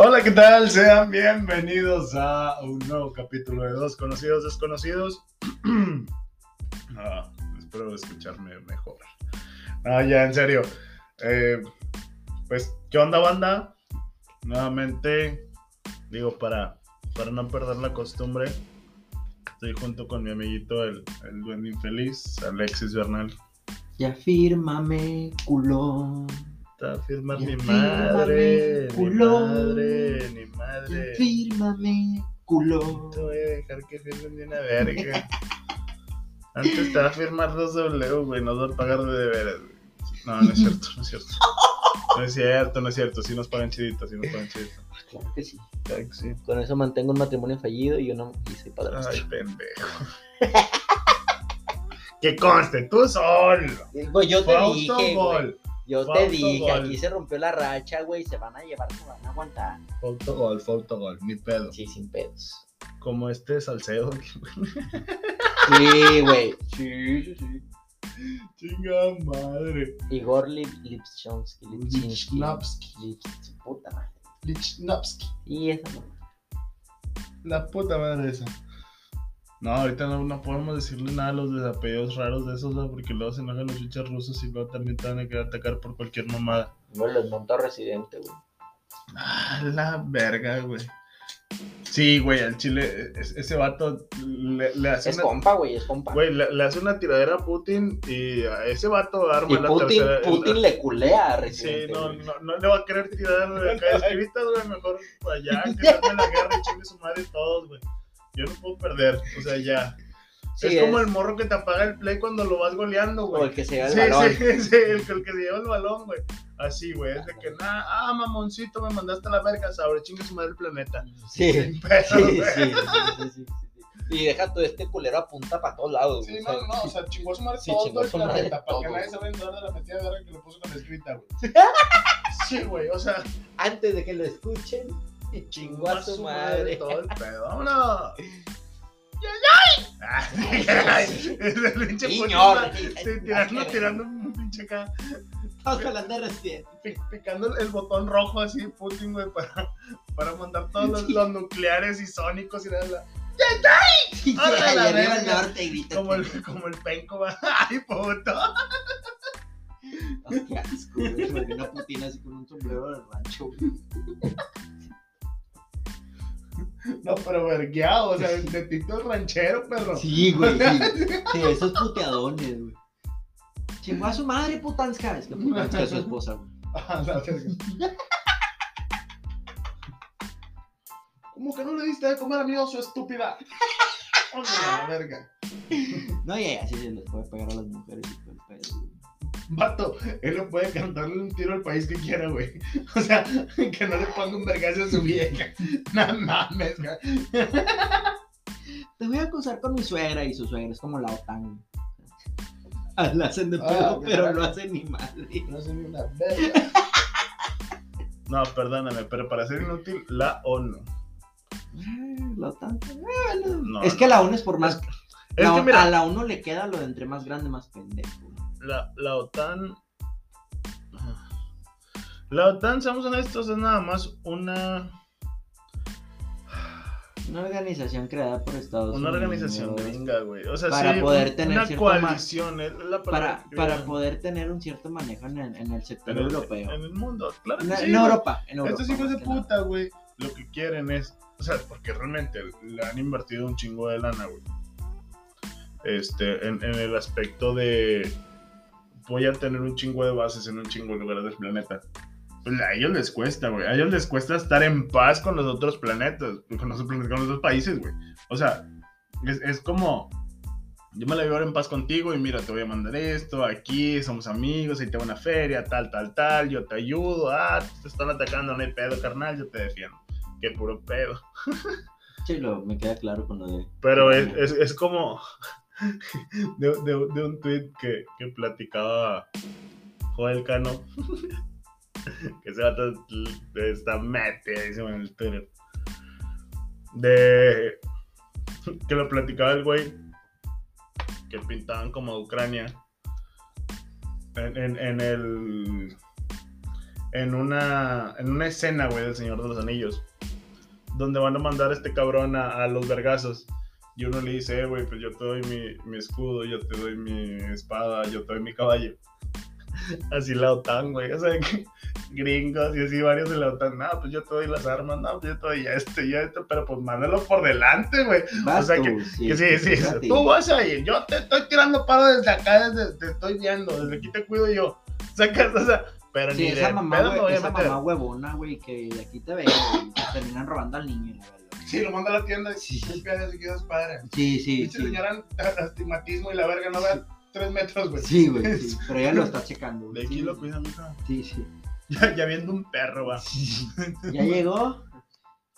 Hola, ¿qué tal? Sean bienvenidos a un nuevo capítulo de Dos Conocidos Desconocidos. Ah, espero escucharme mejor. Ah, ya, en serio. Eh, pues, ¿qué onda, banda? Nuevamente, digo, para, para no perder la costumbre, estoy junto con mi amiguito, el, el duende infeliz, Alexis Bernal. Ya fírmame, culón. Está firma Ya mi madre, mi culón. madre, mi Ya madre. fírmame, culón. Te voy a dejar que firmen de una verga. Antes te va a firmar 2W, güey, nos va a pagar de veras, güey. No, no es cierto, no es cierto. No es cierto, no es cierto. Sí nos pagan chidito, sí nos pagan chidito. Claro que sí. Claro que sí. Con eso mantengo un matrimonio fallido y yo no y soy padrastro. Ay, pendejo. que conste, tú solo. Yo te Fue dije, güey. Yo Fue te dije, aquí se rompió la racha, güey. Se van a llevar, se van a aguantar. Fue autogol, fue autogol, ni pedo. Sí, sin pedos. Como este Salcedo. Sí, güey. Sí, sí, sí. Chinga madre. Igor Lip, Lipschonsky, Lipchinsky. Lichnowsky. Lips, puta madre. Lichnowsky. Y esa no. La puta madre esa. No, ahorita no, no podemos decirle nada a los desapellidos raros de esos, ¿no? porque luego se enojan los chuchas rusos y luego también te van a querer atacar por cualquier mamada. Güey, los montó residente, güey. Ah, la verga, güey. Sí, güey, al chile, es- ese vato le, le hace Es una... compa, güey, es compa. Güey, le, le hace una tiradera a Putin y a ese vato arma Y la Putin, tercera... Putin le culea a Sí, Residente. no, güey. no, no le va a querer tirar de acá escritas, güey, mejor allá, que la guerra y chingue su madre todos, güey. Yo no puedo perder, o sea, ya. Sí, es como el morro que te apaga el play cuando lo vas goleando, O güey. el que se lleva el Sí, balón. sí, sí, el, que- el que se lleva el balón, güey. Así, güey, es de que, nah, ah, mamoncito, me mandaste a la verga, sobre chingue su madre el planeta. Sí, Sin pedo, sí, sí, sí, sí. Y deja todo este culero apunta para todos lados. Sí, no, o no, o sea, chingó su madre todo el planeta, para que nadie se güey. vaya a enterar de la metida de verga que le puso con la escrita, güey. Sí, güey, o sea, Antes de que lo escuchen, chingó a su madre. Todo el pedo. ¡Vámonos! ¡Ay, ay! Es el pinche Señor. Tirando, tirando un pinche acá, Estamos hablando de Residente. pi- picando el, botón rojo así, Putin, güey, para, para mandar todos los, los nucleares y sónicos y nada. Y ¡Órale, la arriba al verga! norte y grita. Como el, como el penco, va. ¡Ay, puto! Asco, güey. Me una putina así con un sombrero de rancho. güey. No, pero vergueado, o sea, de tito ranchero, perro. Sí, güey. Sí, sí esos puteadones, güey. Chingó a su madre, putanska. Es que putanska es su esposa, güey. Ah, la verga. ¿Cómo que no le diste de comer a mi oso, estúpida? Hombre, la verga. No, y así se les puede pegar a las mujeres y todo el pedo, güey. Vato, él no puede cantarle un tiro al país que quiera, güey. O sea, que no le ponga un vergazo a su vieja. No mames, güey. Te voy a acusar con mi suegra y su suegra es como la OTAN. Ah, La hacen de Ah, pedo, pero no hacen ni madre. No soy ni una verga. No, perdóname, pero para ser inútil, la ONU. La OTAN. bueno. No, es no. que la ONU es por más. Es la- que mira, A la ONU le queda lo de entre más grande, más pendejo. La, la OTAN. La OTAN, seamos honestos, es nada más una, Una organización creada por Estados una Unidos. organización gringa, güey. O sea, Para sí, poder tener una ma- coalición. la Para, para poder tener un cierto manejo en el, en el sector en el, europeo. en el mundo. Claro En, sí, en. Europa, en Europa. Estos hijos de puta, güey, lo que quieren es, o sea, porque realmente le han invertido un chingo de lana, güey. Este, en, en el aspecto de voy a tener un chingo de bases en un chingo de lugares del planeta. Pues a ellos les cuesta, güey. A ellos les cuesta estar en paz con los otros planetas, con los, con los otros países, güey. O sea, es, es como, yo me la ver en paz contigo y mira, te voy a mandar esto, aquí somos amigos, ahí te va una feria, tal, tal, tal, yo te ayudo, ah, te están atacando, no hay pedo, carnal, yo te defiendo. Qué puro pedo. Sí, lo, me queda claro con lo de. Pero es, es, es como de, de- un tweet que, que platicaba Joel Cano, que ese vato está metidísimo en el Twitter, de que lo platicaba el güey, que pintaban como Ucrania en, en- en el en una, en una escena, güey, del Señor de los Anillos, donde van a mandar a este cabrón a los vergazos. Y uno le dice, eh, güey, pues yo te doy mi, mi escudo, yo te doy mi espada, yo te doy mi caballo. Así la OTAN, güey. O sea, que gringos y así varios de la OTAN. No, pues yo te doy las armas, no, pues yo te doy esto y esto, pero pues mándalo por delante, güey. O sea, tú, que, que sí, sí, fíjate. tú vas a ir, yo te estoy tirando paro desde acá, desde, te estoy viendo, desde aquí te cuido yo. Sacas, o sea, pero Sí, ni esa de mamá, pedo voy a esa mamá huevona, güey, que de aquí te ve, terminan robando al niño, la verdad. Sí, lo manda a la tienda y Sí. sí. pierde si quieres padre. Sí, sí, Pinche sí. señora astigmatismo y la verga no vea tres metros, güey. Sí, güey, sí, pero ella lo está checando. De güey. aquí Sí, lo sí. cuida, mija. Sí, sí. Ya, ya viendo un perro, va. ¿Ya llegó?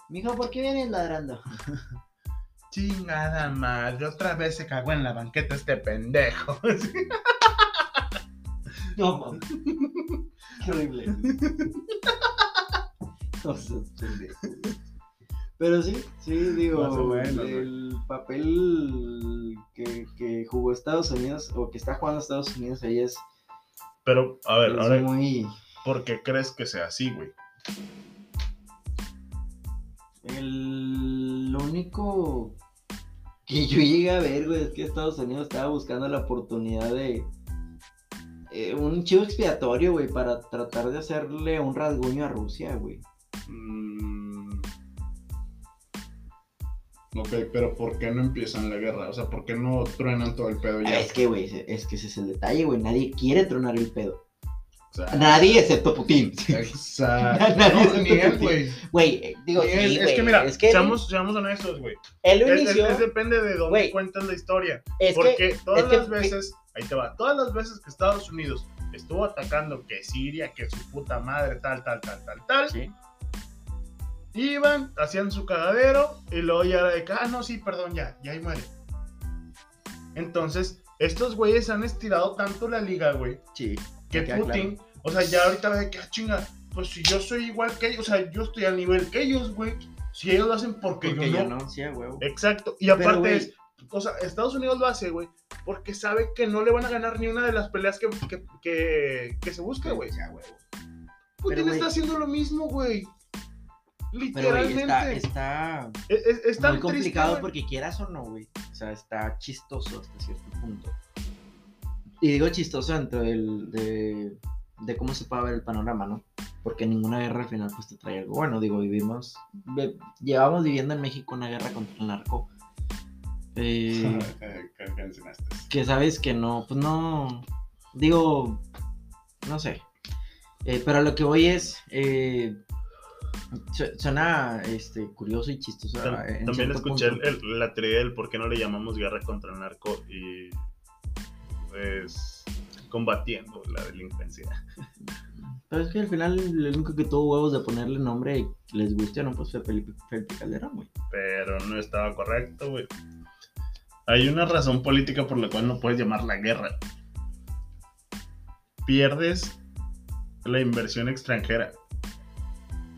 Mijo, ¿por qué vienes ladrando? Chingada madre, otra vez se cagó en la banqueta este pendejo. No, mames. Qué horrible. No. Pero sí, sí, digo, menos, el papel que, que jugó Estados Unidos o que está jugando Estados Unidos ahí es, Pero, a ver, ahora, muy... ¿por qué crees que sea así, güey? El lo único que yo llegué a ver, güey, es que Estados Unidos estaba buscando la oportunidad de eh, un chivo expiatorio, güey, para tratar de hacerle un rasguño a Rusia, güey. Mm. Ok, pero ¿por qué no empiezan la guerra? O sea, ¿por qué no truenan todo el pedo ya? Es que, güey, es que ese es el detalle, güey. Nadie quiere tronar el pedo. Nadie excepto Putin. Exacto. Nadie No, ni él, güey. Güey, eh, digo, sí, es que mira, es que seamos, seamos honestos, güey. él lo Es, es- inició. es depende de dónde Güey. cuentas la historia. Porque que, todas que- las veces, ahí te va, todas las veces que Estados Unidos estuvo atacando que Siria, que su puta madre, tal, tal, tal, tal, tal, Sí. Iban, hacían su cagadero y luego ya era de que, ah, no, sí, perdón, ya, ya ahí muere. Entonces, estos güeyes han estirado tanto la liga, güey, Sí. que Putin, o sea, ya ahorita ve que, ah, chinga, pues si yo soy igual que ellos, o sea, yo estoy al nivel que ellos, güey. Si ellos lo hacen porque, Porque yo no. no, sí, huevo. Exacto. Y aparte güey, es, o sea, Estados Unidos lo hace, güey, porque sabe que no le van a ganar ni una de las peleas que, que, que, que se busca, güey. Putin Pero, güey- está haciendo lo mismo, güey. Pero, güey, Literalmente. está, está Es, es- es tan muy complicado porque quieras o no, güey. O sea, está chistoso hasta cierto punto. Y digo chistoso dentro del, de, de cómo se puede ver el panorama, ¿no? Porque ninguna guerra al final pues te trae algo bueno. Digo, vivimos, llevamos viviendo en México una guerra contra el narco. Eh, que- sabes que no, pues no, digo, no sé. Eh, pero lo que voy es, eh, suena este, curioso y chistoso. Eh, También cierto escuché el- la teoría del por qué no le llamamos guerra contra el narco y es combatiendo la delincuencia. Pero es que al final el único que tuvo huevos de ponerle nombre y les guste o no, pues fue Felipe, Felipe Calderón, güey. Pero no estaba correcto, güey. Hay una razón política por la cual no puedes llamar la guerra. Pierdes la inversión extranjera.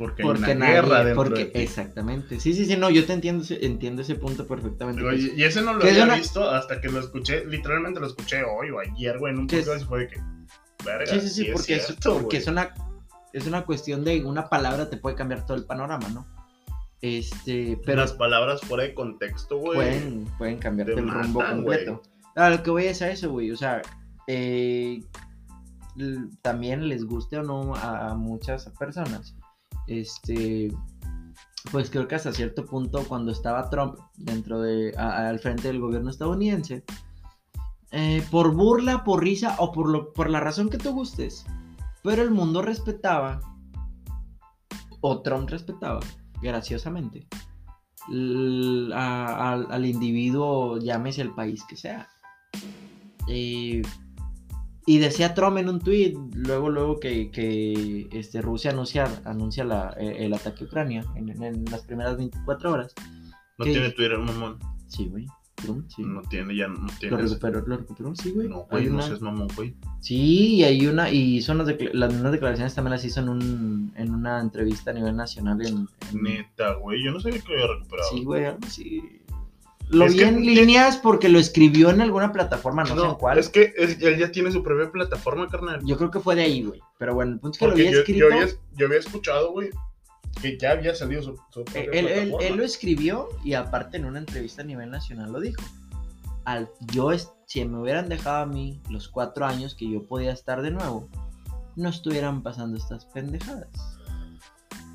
Porque, hay Porque una nadie, guerra dentro porque, de ti. exactamente. Sí, sí, sí, no, yo te entiendo, entiendo ese punto perfectamente. Pues. y, y ese no lo es había una- visto hasta que lo escuché, literalmente lo escuché hoy o ayer, güey, en un es- podcast y fue de que, verga, Sí, sí, sí, es porque, es, cierto, porque güey. es una es una cuestión de una palabra te puede cambiar todo el panorama, ¿no? Este, pero Las palabras fuera de contexto, güey. pueden, pueden cambiarte te el rumbo completo. A lo que voy es a eso, güey. O sea, eh, también les guste o no a, a muchas personas. Este, pues creo que hasta cierto punto, cuando estaba Trump dentro de, al frente del gobierno estadounidense, eh, por burla, por risa o por, lo, por la razón que tú gustes, pero el mundo respetaba, o Trump respetaba, graciosamente, al individuo, llámese el país que sea. Eh, y decía Trump en un tweet, luego, luego que, que, este, Rusia anuncia, anuncia la- eh, el ataque a Ucrania en, en las primeras 24 horas. No tiene Twitter, mamón. Sí, güey. Trump, sí. No tiene, ya no Lo tiene. recuperó, lo recuperó, sí, güey. No, güey, no una- seas mamón, güey. Sí, y hay una, y son las, mismas declaraciones también las hizo en, un, en una entrevista a nivel nacional en, en- Neta, güey. Yo no sabía que lo había recuperado. Sí, güey, algo así. Lo Es vi que- en líneas porque lo escribió en alguna plataforma, no, sé en cuál. es que él, él ya tiene su propia plataforma, carnal. Yo creo que fue de ahí, güey. Pero bueno, el punto es que lo Porque había yo, escrito. yo había, yo había escuchado, güey, que ya había salido su, su propia Él, él- plataforma. él lo escribió y aparte en una entrevista a nivel nacional lo dijo. Al, yo, es- si me hubieran dejado a mí los cuatro años que yo podía estar de nuevo, no estuvieran pasando estas pendejadas.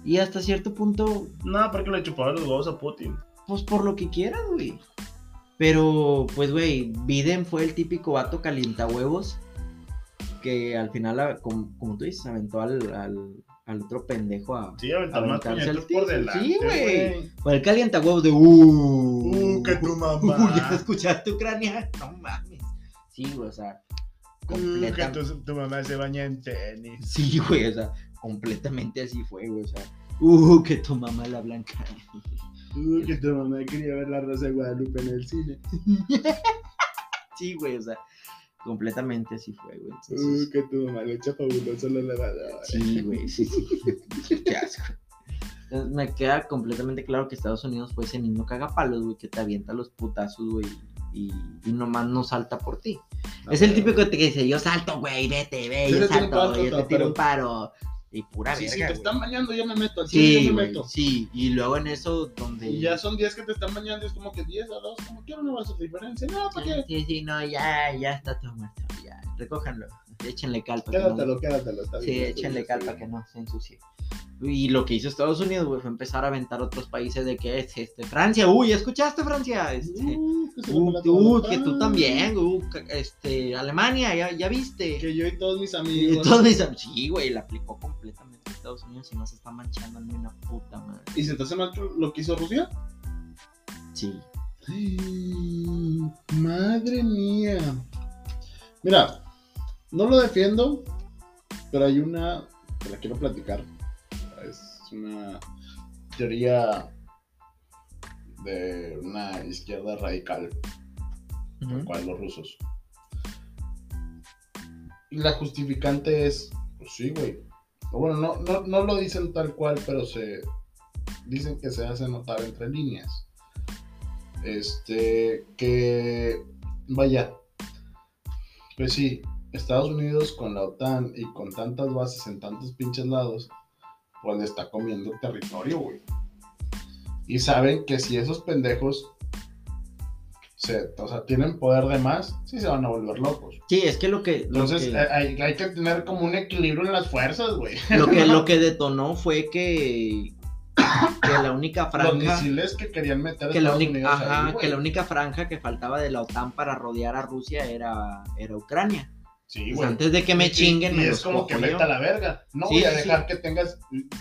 Y hasta cierto punto, No, porque le chupaba los huevos a Putin. Pues por lo que quieran, güey. Pero, pues, güey, Biden fue el típico vato calientahuevos que al final, a- como, como tú dices, aventó al, al, al otro pendejo a... Sí, aventar más al por delante, Sí, güey. Fue el calientahuevos de... Uh, Uh, que tu mamá. Uh, ¿Ya escuchaste Ucrania? No mames. Sí, güey, o sea. Uh, que tu, tu mamá se baña en tenis. Sí, güey, o sea, completamente así fue, güey, o sea. Uh, que tu mamá la blanca. Uh, que tu mamá quería ver la Rosa de Guadalupe en el cine. Sí, güey, o sea, completamente así fue, güey. Uh, que tu mamá le echa fabuloso la lavadora. sí, güey, sí, sí. Qué asco. Entonces, me queda completamente claro que Estados Unidos fue ese niño cagapalos, güey, que te avienta los putazos, güey, y, y nomás no salta por ti. Es el típico que te dice, yo salto, güey, vete, ve, yo salto, yo te tiro un paro. Y pura Sí, verga, si te güey. están bañando, yo me meto. Al Sí, yo me güey, meto. sí. Y luego en eso donde... Y ya son 10 que te están bañando, es como que 10 a 2, como que no va a hacer diferencia. No, ¿para qué? Sí, sí, no, ya, ya está todo muerto, ya. Recójanlo, échenle cal para que no... Quédatelo, quédatelo. Está Sí, bien, está échenle cal para que no se ensucie. Y lo que hizo Estados Unidos, güey, fue empezar a aventar otros países de que es este, Francia, uy, ¿escuchaste Francia? Este. Uh, que uh, que tú también, uh, este, Alemania, ya, ya viste. Que yo y todos mis Y amigos. todos mis am- sí, güey, la aplicó completamente a Estados Unidos y no se está manchando ni una puta madre. ¿Y se te hace mal lo que hizo Rusia? Sí. Ay, madre mía. Mira, no lo defiendo, pero hay una que la quiero platicar. Es una teoría de una izquierda radical, Ujú. cual los rusos. Y la justificante es, pues sí, güey. Bueno, no, no, no lo dicen tal cual, pero se dicen que se hace notar entre líneas. Este, que, vaya, pues sí, Estados Unidos con la OTAN y con tantas bases en tantos pinches lados, pues le está comiendo territorio, güey. Y saben que si esos pendejos se, o sea, tienen poder de más, sí se van a volver locos. Sí, es que lo que... Lo Entonces que... eh, hay, hay que tener como un equilibrio en las fuerzas, güey. Lo que, lo que detonó fue que, que la única Los franja, misiles que querían meter a que la, única, Unidos ajá, ahí, que la única franja que faltaba de la OTAN para rodear a Rusia era, era Ucrania. Sí, Pues antes de que me Y- chinguen, y me es como que cojo yo. vete a la verga. No Sí, voy a dejar sí. que tengas.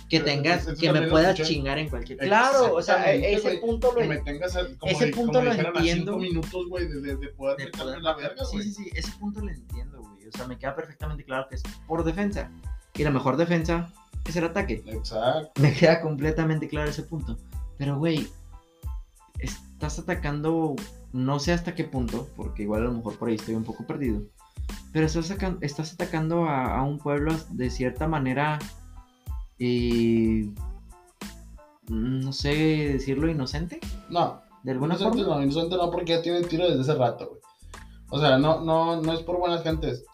Que tengas, que me puedas chingar en cualquier... Claro, o sea, ese punto lo... Que me tengas como, ese de- punto como lo entiendo. cinco minutos, güey, de, de, de poder meterme la verga, sí, sí, sí, ese punto lo entiendo, güey. O sea, me queda perfectamente claro que es por defensa. Y la mejor defensa es el ataque. Exacto. Me queda completamente claro ese punto. Pero, güey, estás atacando, no sé hasta qué punto, porque igual a lo mejor por ahí estoy un poco perdido. Pero estás, sacan- estás atacando a, a un pueblo de cierta manera, eh, no sé decirlo, inocente, No, de alguna inocente forma. no, inocente no, porque ya tienen tiro desde hace rato, güey. O sea, no, no, no es por buenas gentes.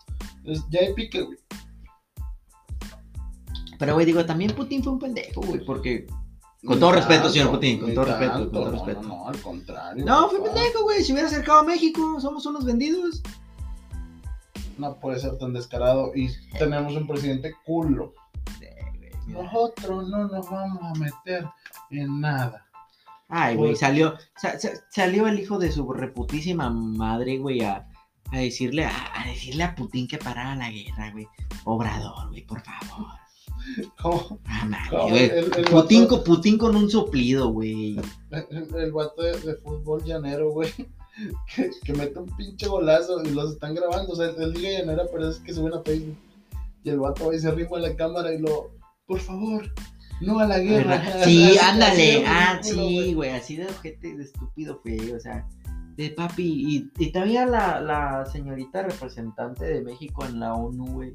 Es, ya hay pique, güey. Pero, güey, digo, también Putin fue un pendejo, güey, porque... Con todo respeto, señor Putin, con todo respeto, con todo no, respeto. No, no, al contrario. No, fue papá. pendejo, güey, si hubiera acercado a México, somos unos vendidos. No puede ser tan descarado. Y tenemos un presidente culo. Nosotros no nos vamos a meter en nada. Ay, güey, Pues- salió, sa- sa- salió el hijo de su reputísima madre, güey, a, a decirle a, a decirle a Putin que parara la guerra, güey. Obrador, güey, por favor. Como Ah, mames, como güey. el, el Putin, vato- con, Putin con un soplido, güey. el, el vato de, de fútbol llanero, güey. Que, que mete un pinche golazo y los están grabando. O sea, el Liga Llanera, pero es que suben a Facebook. Y el vato ahí se arrima a la cámara y lo. Por favor, no a la guerra. Sí, ándale. Ah, sí, güey. güey, así de ojete, de estúpido fue, o sea, de papi. Y, y todavía la, la señorita representante de México en la ONU, güey,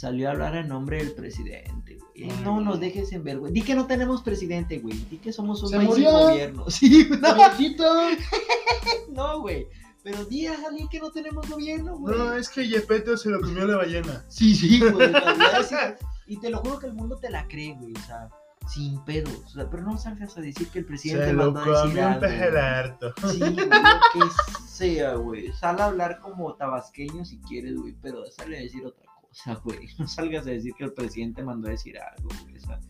salió a hablar en nombre del presidente, güey. Ay, no no. nos dejes en ver, güey. Di que no tenemos presidente, güey. Di que somos un país sin gobierno. Sí, no, no, güey. Pero di a alguien que no tenemos gobierno, güey. No, es que Yepeto se lo comió la ballena. Sí, sí, güey. Y te lo juro que el mundo te la cree, güey. O sea, sin pedos. O sea, pero no salgas a decir que el presidente Se lo mandó a decir un algo, pejelarto. Sí, güey, lo que sea, güey. Sal a hablar como tabasqueño si quieres, güey, pero sale a decir otra cosa, güey. No salgas a decir que el presidente mandó a decir algo, güey. O sea,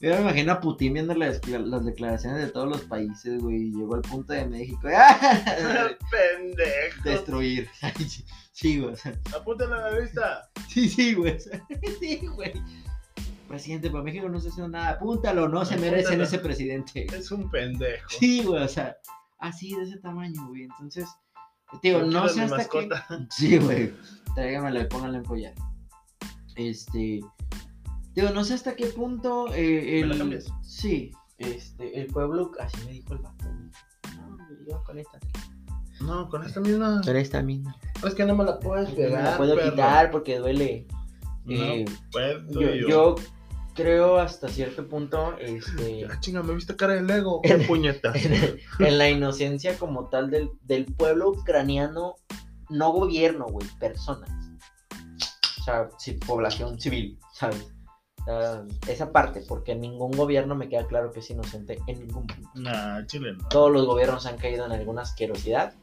yo me imagino a Putin viendo las, las declaraciones de todos los países, güey, y llegó al punto de México. ¡ah! Pendejo. Destruir. Sí, güey. o sea, Apúntale a la lista. Sí, sí, güey. o sea, Sí, güey. Presidente, para México no se hace nada. Apúntalo, no se merecen Apúntalo. ese presidente. Es un pendejo. Sí, güey, o sea, así de ese tamaño, güey. Entonces, digo, no sé hasta qué. Sí, güey. Tráigamela y pónganla en collar. Este. Digo, no sé hasta qué punto. eh, ¿Me la cambias? Sí, este, el pueblo. Así me dijo el vato. No, yo con esta. No, con esta misma. Con esta misma. Es que no me la puedes pegar. la puedo perro. quitar porque duele. No Eh, puedo yo, yo. yo creo hasta cierto punto. Este. Ah, chinga, me viste cara de Lego. Qué puñeta. en, en la inocencia como tal del, del pueblo ucraniano, no gobierno, güey, personas. O sea, población civil, ¿sabes? Sea, esa parte, porque ningún gobierno me queda claro que es inocente en ningún punto. Nah, Chile no. Todos los gobiernos han caído en alguna asquerosidad.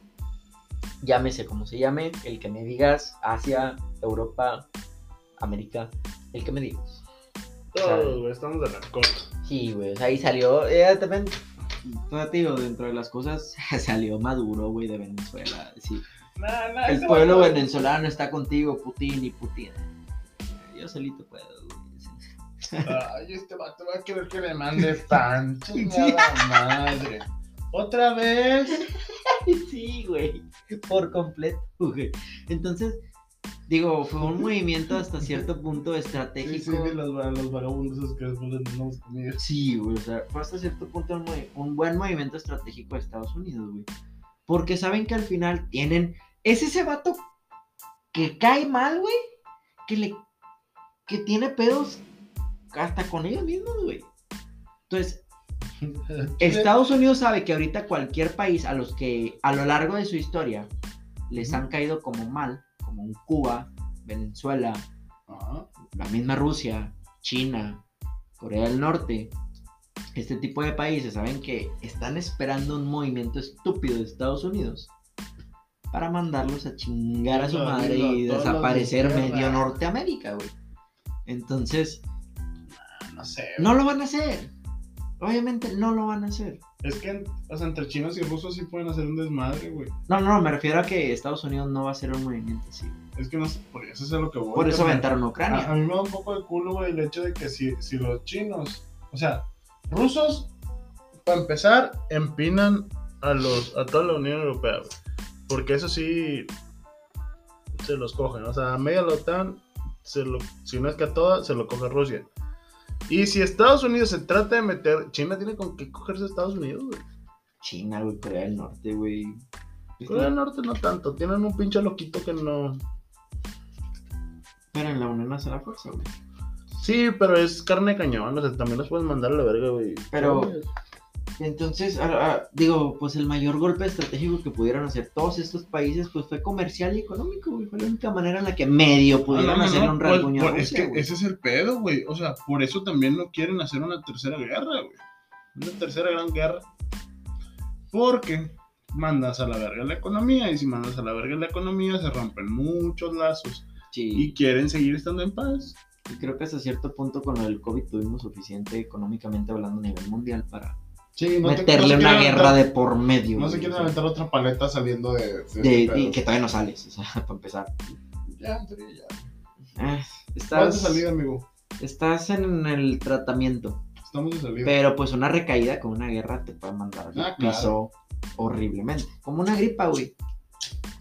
Llámese como se llame, el que me digas, Asia, Europa, América, el que me digas. Todos, güey, estamos de la cola. Sí, güey, o sea, ahí salió, eh, también, te digo, dentro de las cosas, salió Maduro, güey, de Venezuela, sí. Nah, nah, El pueblo venezolano está contigo, Putin y Putin. Yo solito puedo, güey. Ay, este vato va a querer que le mande pan. Chingada madre. ¿Otra vez? Sí, güey, por completo, güey. Entonces, digo, fue un movimiento hasta cierto punto Sí, estratégico. sí, de los, los vagabundos que después comida. Sí, güey, o sea, fue hasta cierto punto un buen movimiento estratégico de Estados Unidos, güey. Porque saben que al final tienen. Es ese vato que cae mal, güey. Que le. que tiene pedos hasta con ellos mismos, güey. Entonces, Estados Unidos sabe que ahorita cualquier país a los que a lo largo de su historia les han caído como mal, como un Cuba, Venezuela, la misma Rusia, China, Corea del Norte, este tipo de países saben que están esperando un movimiento estúpido de Estados Unidos para mandarlos a chingar a su madre y de desaparecer izquierda. medio Norteamérica, güey. Entonces, No sé. no lo van a hacer. Obviamente no lo van a hacer. Es que, o sea, entre chinos y rusos sí pueden hacer un desmadre, güey. No, no, no, me refiero a que Estados Unidos no va a hacer un movimiento así. Es que no sé, por eso es a lo que voy. Por eso aventaron a A, a Ucrania. mí me da un poco de culo, güey, el hecho de que si, si los chinos, o sea, rusos, para empezar, empinan a los a toda la Unión Europea, güey. Porque eso sí se los cogen, o sea, a media la OTAN, se lo, si no es que a toda, se lo coge Rusia. Y si Estados Unidos se trata de meter, China tiene con qué cogerse a Estados Unidos, güey. China, güey, Corea del Norte, güey. Corea del Norte no tanto, tienen un pinche loquito que no. Pero en la Unión hace la fuerza, güey. Sí, pero es carne de cañón, o sea, también los puedes mandar a la verga, güey. Pero- Entonces, digo, pues el mayor golpe estratégico que pudieron hacer todos estos países, pues fue comercial y económico, güey. Fue la única manera en la que medio pudieron no, no, hacerle no, un pues, rasguño a pues, es que güey. ese es el pedo, güey. O sea, por eso también no quieren hacer una tercera guerra, güey. Una tercera gran guerra. Porque mandas a la verga la economía y si mandas a la verga la economía se rompen muchos lazos Sí, y quieren seguir estando en paz. y creo que hasta cierto punto con lo del COVID tuvimos suficiente económicamente hablando a nivel mundial para Sí, meterle una guerra de por medio. No se quieren aventar otra paleta saliendo de... de de- este que todavía no sales, o sea, para empezar. Ya, ya. Ah, de estás, salida, amigo. estás en el tratamiento. Estamos de salida. Pero pues una recaída con una guerra te puede mandar al Ah, claro. piso horriblemente. Como una gripa, güey.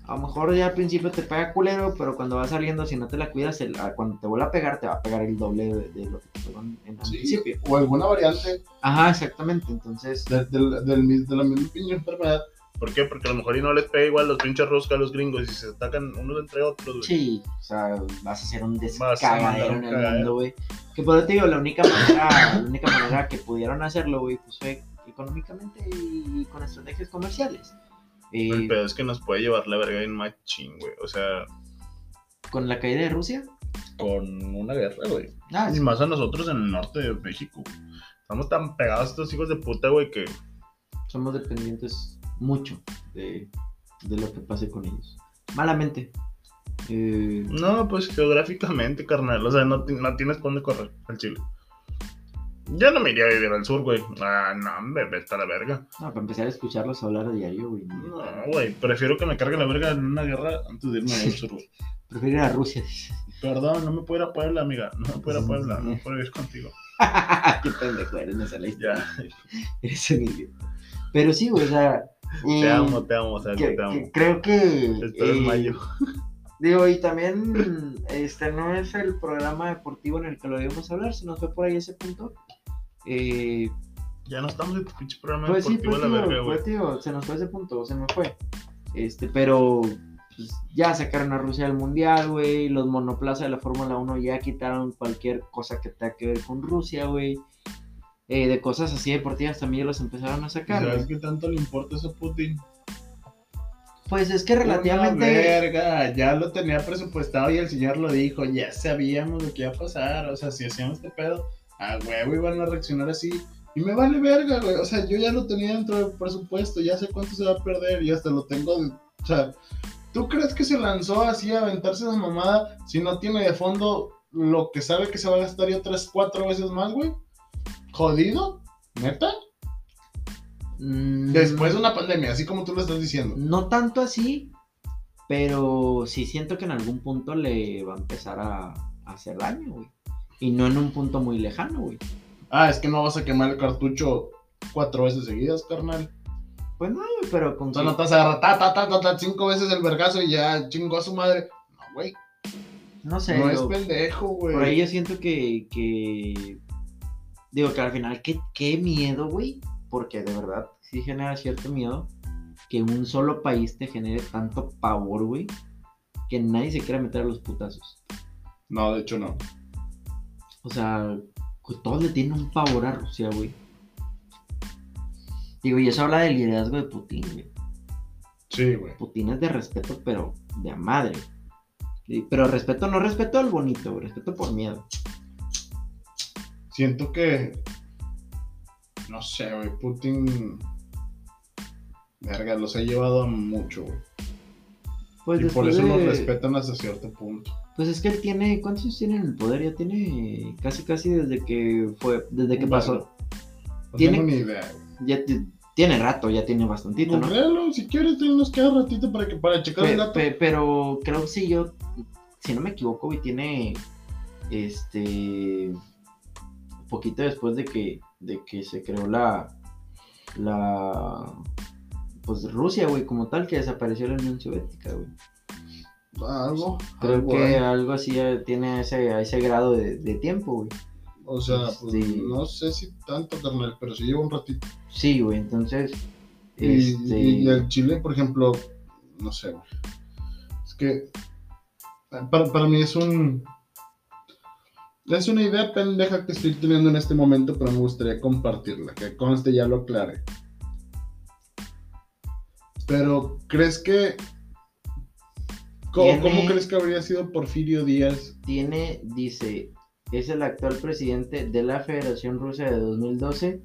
A lo mejor ya al principio te pega culero, pero cuando va saliendo, si no te la cuidas, el- ah, cuando te vuelva a pegar, te va a pegar el doble de, de lo que te pegó en, en Sí, principio. o alguna variante Ajá, exactamente. Entonces, de, del- del mis- de la misma pinche enfermedad ¿Por qué? Porque a lo mejor y no les pega igual los pinches rosca a los gringos y se atacan unos entre otros, güey. Sí, o sea, vas a hacer un descagadero en el mundo, güey. Que por eso te digo, la única manera, la única manera que pudieron hacerlo, güey, pues fue económicamente y con estrategias comerciales. Eh, El pedo es que nos puede llevar la verga en machín, güey. O sea, con la caída de Rusia. con una guerra, güey. Ah, Y más a nosotros en el norte de México. Estamos tan pegados a estos hijos de puta, güey, que somos dependientes mucho de, de lo que pase con ellos. Malamente. Eh, No, pues geográficamente, carnal. O sea, no, no tienes por dónde correr al Chile. Ya no me iría a vivir al sur, güey. Ah, no, vete a la verga. no, para empezar a escucharlos hablar a diario, güey. No, güey, prefiero que me cargue la verga en una guerra antes de irme al sur, güey. Prefiero ir a Rusia. Perdón, no me puedo ir a Puebla, amiga. No me puedo ir a Puebla, no puedo ir contigo. Qué pendejo eres, me sale la historia. Eres un idiota. Pero sí, güey, o sea. te eh, amo, te amo, o sea, que- te amo. que creo que. Espero eh, en mayo. Digo, y también este no es el programa deportivo en el que lo íbamos a hablar, se nos fue por ahí ese punto. Eh, Ya no estamos en tu pinche programa pues sí, pues, a la tío, verga, güey. pues, tío, se nos fue ese punto, se me fue. Este, pero pues, ya sacaron a Rusia del mundial, güey. Los monoplaza de la Fórmula 1 ya quitaron cualquier cosa que tenga que ver con Rusia, güey. Eh, de cosas así deportivas también los empezaron a sacar. ¿Sabes qué tanto le importa eso a Putin? Pues es que relativamente. Verga, ya lo tenía presupuestado y el señor lo dijo, ya sabíamos lo que iba a pasar, o sea, si hacíamos este pedo, a huevo iban a reaccionar así. Y me vale verga, güey, o sea, yo ya lo tenía dentro del presupuesto, ya sé cuánto se va a perder y hasta lo tengo, de- o sea, ¿tú crees que se lanzó así a aventarse esa mamada si no tiene de fondo lo que sabe que se va a gastar y otras cuatro veces más, güey? ¿Jodido? ¿Neta? mm, Después de una pandemia, así como tú lo estás diciendo. No tanto así, pero sí siento que en algún punto le va a empezar a, a hacer daño, güey. Y no en un punto muy lejano, güey. Ah, es que no vas a quemar el cartucho cuatro veces seguidas, carnal. Pues no, güey, pero con O sea, no te vas a agarrar ta, ta, ta, ta, ta, cinco veces el vergazo y ya chingó a su madre. No, güey. no sé, No es pendejo, güey. por ahí yo siento que, que... Digo que al final, qué, qué miedo, güey. Porque de verdad sí genera cierto miedo que un solo país te genere tanto pavor, güey. Que nadie se quiera meter a los putazos. No, de hecho no. O sea, que todos le tienen un pavor a Rusia, güey. Digo, y eso habla del liderazgo de Putin, güey. Sí, güey. Putin es de respeto, pero de a madre. Pero respeto, no respeto al bonito, güey, respeto por miedo. Siento que. No sé, güey. Putin. Verga, los ha llevado a mucho, güey. Pues y por eso nos de- respetan hasta cierto punto. Pues es que él tiene, ¿cuántos años tiene en el poder? Ya tiene casi casi desde que fue, desde que pasó. No Tiene- tengo ni idea. Ya ti- tiene rato, ya tiene bastantito, ¿no? Googlealo, si quieres, nos queda ratito para, que, para checar Pe- el dato. pe- pero creo que sí, yo, si no me equivoco, güey, tiene este poquito después de que, de que se creó la, la, pues Rusia, güey, como tal, que desapareció la Unión Soviética, güey. Algo. Creo algo que algo así tiene ese, ese grado de, de tiempo, güey. O sea, pues, Este- no sé si tanto, carnal, pero sí lleva un ratito. Sí, güey, entonces, Y, este, y el Chile, por ejemplo, no sé, güey. Es que eh, para, para mí es un. Es una idea pendeja que estoy teniendo en este momento, pero me gustaría compartirla, que conste ya lo aclaré. Pero, ¿crees que. ¿Cómo, Tiene- cómo crees que habría sido Porfirio Díaz? tiene, dice, es el actual presidente de la Federación Rusa de 2012,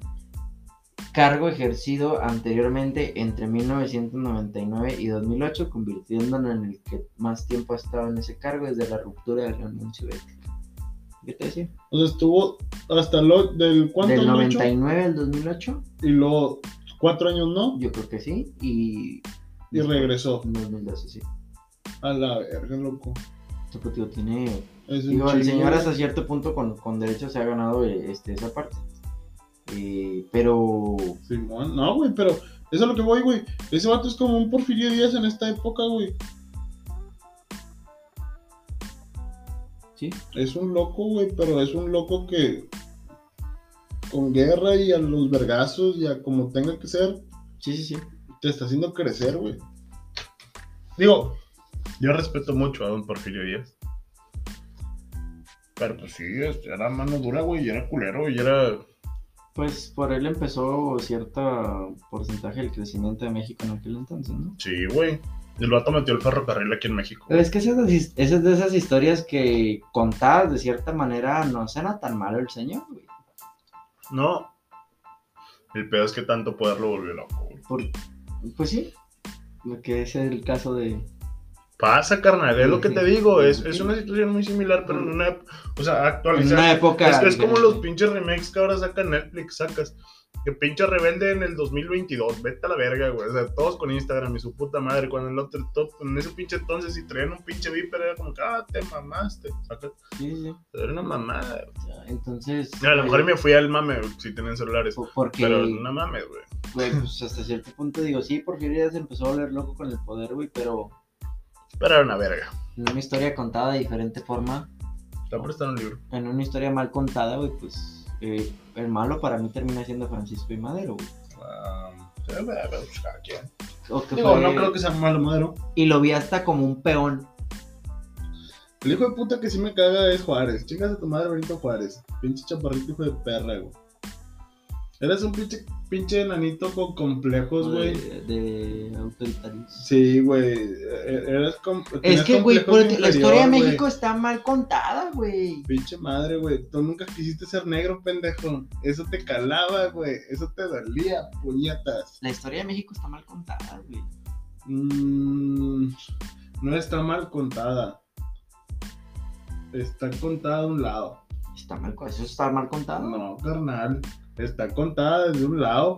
cargo ejercido anteriormente entre 1999 y 2008, convirtiéndolo en el que más tiempo ha estado en ese cargo desde la ruptura de la Unión Soviética. ¿Qué te decía? O sea, estuvo hasta lo del cuánto Del año? 99 al 2008, y luego cuatro años no yo creo que sí, y... y regresó En 2012, sí. A la verga loco Este pues, digo, tiene Digo, el señor hasta cierto punto con, con derecho se ha ganado este, esa parte. Eh, pero Simón, no güey pero eso es a lo que voy güey ese vato es como un Porfirio Díaz en esta época güey sí, es un loco güey pero es un loco que con guerra y a los vergazos y a como tenga que ser sí, sí, sí. te está haciendo crecer, güey. Digo, yo respeto mucho a don Porfirio Díaz. Pero pues sí, este, era mano dura, güey, y era culero, y era... Pues por él empezó cierto porcentaje del crecimiento de México en aquel entonces, ¿no? Sí, güey. El vato metió el ferrocarril aquí en México. Pero es que esas, es esas de esas historias que contadas de cierta manera no suena tan malo el señor, güey. No. El pedo es que tanto poder lo volvió loco, güey. Por- pues sí. Lo que es el caso de. Pasa, carnal, es lo que te digo. Es, es una situación muy similar, pero en una. O sea, En actualizada. una época. Es, es como los pinches remakes que ahora saca Netflix, sacas. Que pinche rebelde en el 2022, vete a la verga, güey. O sea, todos con Instagram y su puta madre. Cuando en el otro, top, en ese pinche entonces, si traían un pinche viper, era como que, ah, te mamaste. Sacas. Sí, sí. Era una mamada. Entonces. A lo mejor eh, me fui al mame, güey, si tienen celulares. po- Porque. Pero no mames, güey. Güey, pues hasta cierto punto digo, sí, Porfirio Díaz se empezó a volver loco con el poder, güey, pero Pero era una verga. en una historia contada de diferente forma, a prestar un libro. en una historia mal contada, güey, pues eh, el malo para mí termina siendo Francisco y Madero, güey. Que Digo, fue- no creo que sea malo madero. Y lo vi hasta como un peón. El hijo de puta que sí me caga es Juárez. Chingas a tu madre Benito Juárez. Pinche chaparrito hijo de perra, güey. Eres un pinche, pinche enanito con complejos, güey. de, de autoritarismo. Sí, güey. E- Eres com- Es que, güey, la historia de. México está mal contada, güey. Pinche madre, güey. Tú nunca quisiste ser negro, pendejo. Eso te calaba, güey. Eso te dolía, puñetas. La historia de México está mal contada, güey. Mm, no está mal contada. Está contada de un lado. Está mal, eso está mal contado. No, carnal. Está contada desde un lado.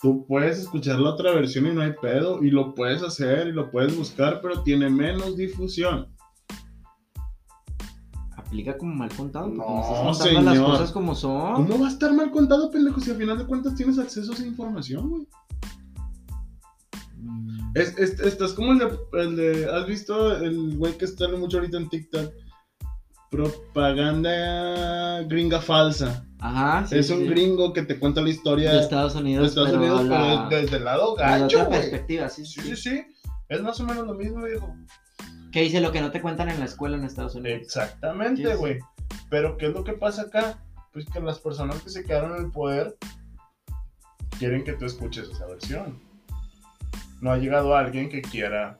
Tú puedes escuchar la otra versión y no hay pedo. Y lo puedes hacer y lo puedes buscar, pero tiene menos difusión. Aplica como mal contado, porque No, estás contando las cosas como son. ¿Cómo va a estar mal contado, pendejo? Si al final de cuentas tienes acceso a esa información, güey. Mm, Es, es- estás como el de, el de- ¿Has visto el güey que está mucho ahorita en TikTok? Propaganda gringa falsa. Ajá, sí, es un sí. gringo que te cuenta la historia de Estados Unidos, de Estados pero Unidos, la- pero desde el lado gacho, otra perspectiva, sí, Sí, sí. Es más o menos lo mismo, viejo. Que dice lo que no te cuentan en la escuela en Estados Unidos. Exactamente, güey. Pero ¿qué es lo que pasa acá? Pues que las personas que se quedaron en el poder quieren que tú escuches esa versión. No ha llegado alguien que quiera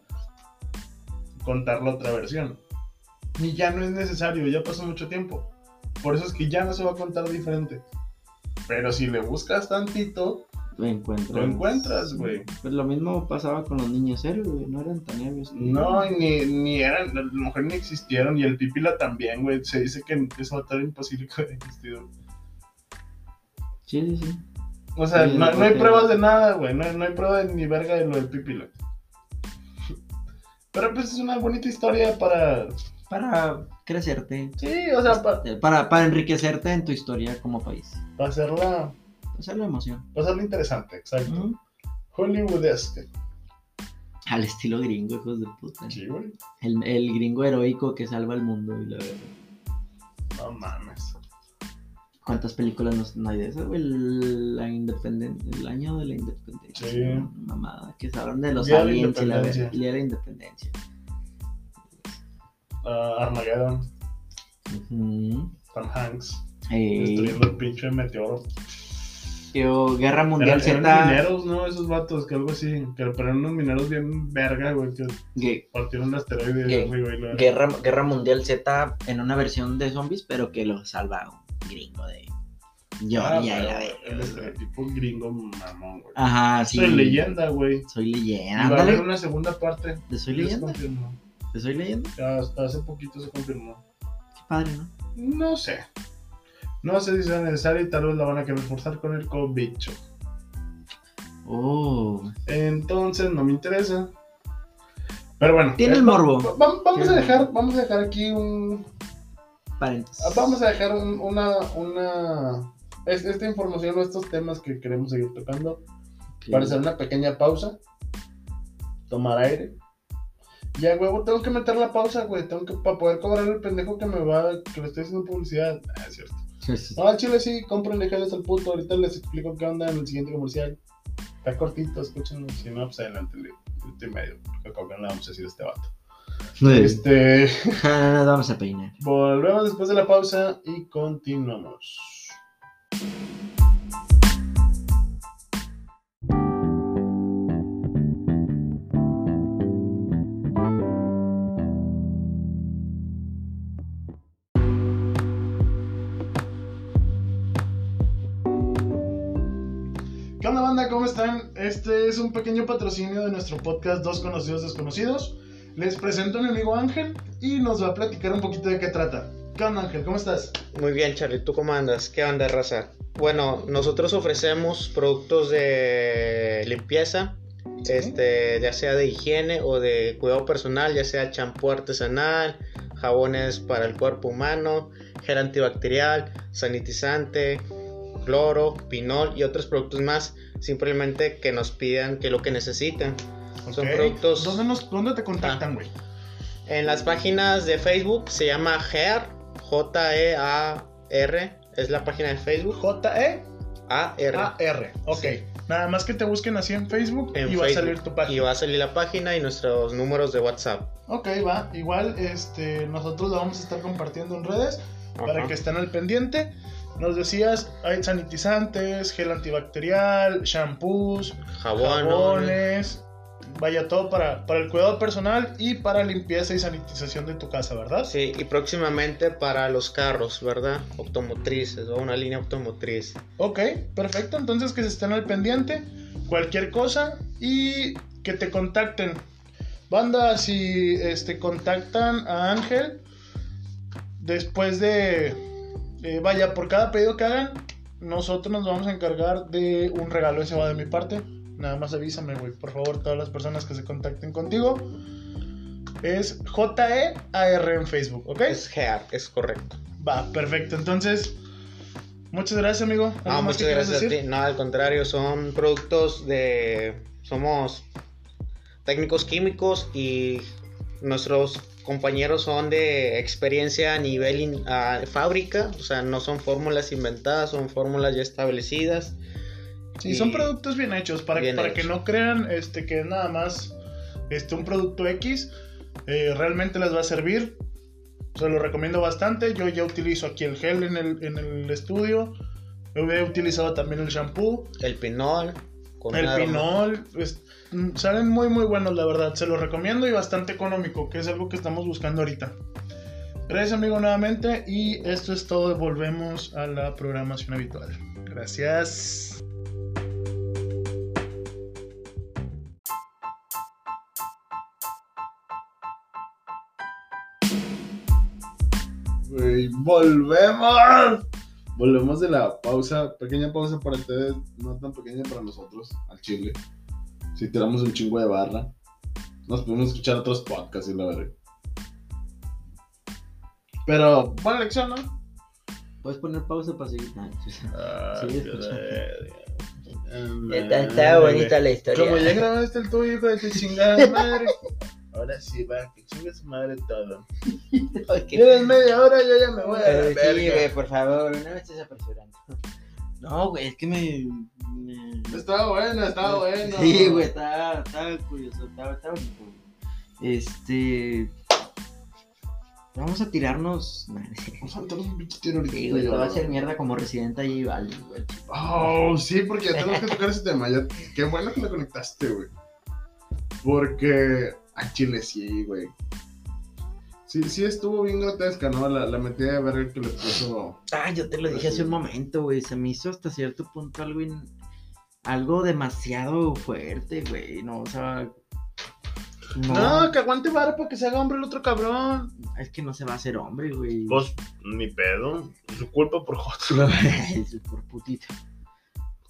contar la otra versión. Y ya no es necesario, ya pasó mucho tiempo. Por eso es que ya no se va a contar diferente. Pero si le buscas tantito, Lo encuentras. Lo encuentras, güey. Pues lo mismo pasaba con los niños héroes, güey. No eran tan héroes. no, y ni, ni eran, a lo mejor ni existieron. Y el Pipila también, güey. Se dice que es matar imposible que haya existido. Sí, sí, sí. O sea, Sí, no, no hay pruebas de nada, güey. No, no hay prueba de ni verga de lo del Pipila. Pero pues es una bonita historia para. Para crecerte. Sí, o sea, para, Para, para enriquecerte en tu historia como país. para hacerla. Hacerle emoción. Para hacerla interesante, exacto. Ujú. Hollywoodesque. Al estilo gringo, hijos de puta. Sí, güey. El, el gringo heroico que salva al mundo y la verdad. No mames. ¿Cuántas películas no, no hay de esas, güey? El, la independen- el año de la independencia. Sí. Mamada. Que se hablan de los aliens y la independencia. el día de la independencia. Ah, Armageddon. Tom Hanks. Destruyendo el pinche meteoro. yo, Guerra Mundial Eran, eran Z. mineros, ¿no? Esos vatos, que algo así. Que, pero eran unos mineros bien verga, güey. Que partieron un asteroide ¿Qué? arriba y la- Guerra, Guerra Mundial Z en una versión de zombies, pero que lo salva un gringo de Ah, Georgia y la pero el estereotipo gringo mamón, güey. Ajá, sí. Soy leyenda, güey. Soy Y leyenda. va a haber una segunda parte. ¿De Soy Ya leyenda? ¿De Soy leyenda? Ya hasta hace poquito se confirmó. Qué padre, ¿no? No sé. No sé si sea necesario y tal vez la van a querer forzar con el cobicho. Oh. Entonces no me interesa. Pero bueno. Tiene el eh, va- morbo. va- va- vamos a Tiene el dejar, vamos a dejar aquí un, Paréntesis. Ah, Vamos a dejar un- una, una es- esta información o estos temas que queremos seguir tocando Ok. para hacer una pequeña pausa, tomar aire. Ya, huevo, tengo que meter la pausa, güey. Tengo que, para poder cobrar el pendejo que me va, que le estoy haciendo publicidad. Ah, es cierto. Sí, sí, sí. No, al chile sí, compren legales al puto. Ahorita les explico qué onda en el siguiente comercial. Está cortito, escuchen, si no, pues adelante, minuto y medio. Que cocan la vamos a decir a este vato. Este. Ah, nos vamos a peinar. Volvemos después de la pausa y continuamos. Onda? ¿Cómo están? Este es un pequeño patrocinio de nuestro podcast Dos Conocidos Desconocidos. Les presento a mi amigo Ángel y nos va a platicar un poquito de qué trata. ¿Qué onda Ángel? ¿Cómo estás? Muy bien, Charlie, ¿tú cómo andas? ¿Qué onda, raza? Bueno, nosotros ofrecemos productos de limpieza, Sí. este, ya sea de higiene o de cuidado personal, ya sea champú artesanal, jabones para el cuerpo humano, gel antibacterial, sanitizante, cloro, pinol y otros productos más, simplemente que nos pidan que lo que necesiten. Son productos- ¿Dónde, nos, ¿Dónde te contactan, güey? En las páginas de Facebook se llama GEAR, J-E-A-R, es la página de Facebook, J-E-A-R. A-R. Ok. Sí. Nada más que te busquen así en Facebook En y va a salir tu página. Y va a salir la página y nuestros números de WhatsApp. Ok, va. Igual este, nosotros lo vamos a estar compartiendo en redes para que estén al pendiente. Nos decías, hay sanitizantes, gel antibacterial, shampoos, Jabón, jabones. Vaya, todo para, para el cuidado personal y para limpieza y sanitización de tu casa, ¿verdad? Sí, y próximamente para los carros, ¿verdad? Automotrices o una línea automotriz. Ok, perfecto. Entonces que se estén al pendiente. Cualquier cosa y que te contacten. Banda, si este, contactan a Ángel después de... eh, vaya, por cada pedido que hagan, nosotros nos vamos a encargar de un regalo. Ese va de mi parte. Nada más avísame, güey. Por favor, todas las personas que se contacten contigo. Es J-E-A-R en Facebook, ¿ok? Es GEAR, es correcto. Va, perfecto. Entonces, muchas gracias, amigo. ¿Algo No, más muchas gracias a ti. No, al contrario, son productos de... Somos técnicos químicos y nuestros compañeros son de experiencia a nivel in- a fábrica, o sea, no son fórmulas inventadas, son fórmulas ya establecidas. Sí, Y- son productos bien hechos para, Bien para que hechos. no crean este, que es nada más este, un producto X. eh, realmente les va a servir. Se lo recomiendo bastante. Yo ya utilizo aquí el gel en el, en el estudio. Yo he utilizado también el shampoo, El pinol. con el pinol. es- mm, salen muy, muy buenos, la verdad. Se los recomiendo y bastante económico, que es algo que estamos buscando ahorita. Gracias, amigo, nuevamente. Y esto es todo. Volvemos a la programación habitual. Gracias. Güey, volvemos. Volvemos de la pausa, pequeña pausa para ustedes, no tan pequeña para nosotros, al chile. Si tiramos un chingo de barra, nos podemos escuchar otros podcasts y la verdad. Pero, buena lección, ¿no? Puedes poner pausa para seguir. Ah, Sí, verga. Está, está bonita la historia. Como ya grabaste el tuyo, hijo de tu chingada madre. Ahora sí, va, que chingue su madre todo. Ay, qué- Tienes media hora, yo ya me voy a la Eh, sí, verga. güey, por favor, no me estés apresurando. No, güey, es que me. me- Estaba bueno, estaba bueno. Sí, güey, estaba, estaba curioso, estaba, estaba bonito. Este. Vamos a tirarnos. Vamos a meternos un pinche tiro ahorita. Sí, güey, te va a hacer mierda como residente allí, vale, güey. Oh, sí, porque ya tenemos que tocar ese tema. Ya, qué bueno que lo conectaste, güey. Porque a Chile sí, güey. Sí, sí estuvo bien grotesca, ¿no? La, la metida de verga que le puso. Ah, yo te lo dije hace un momento, güey. Se me hizo hasta cierto punto algo, in- algo demasiado fuerte, güey. No, o sea. No, No, que aguante vara para que se haga hombre el otro cabrón. es que no se va a hacer hombre, güey. Pues, ni pedo. Su culpa por joto. Eso por putito.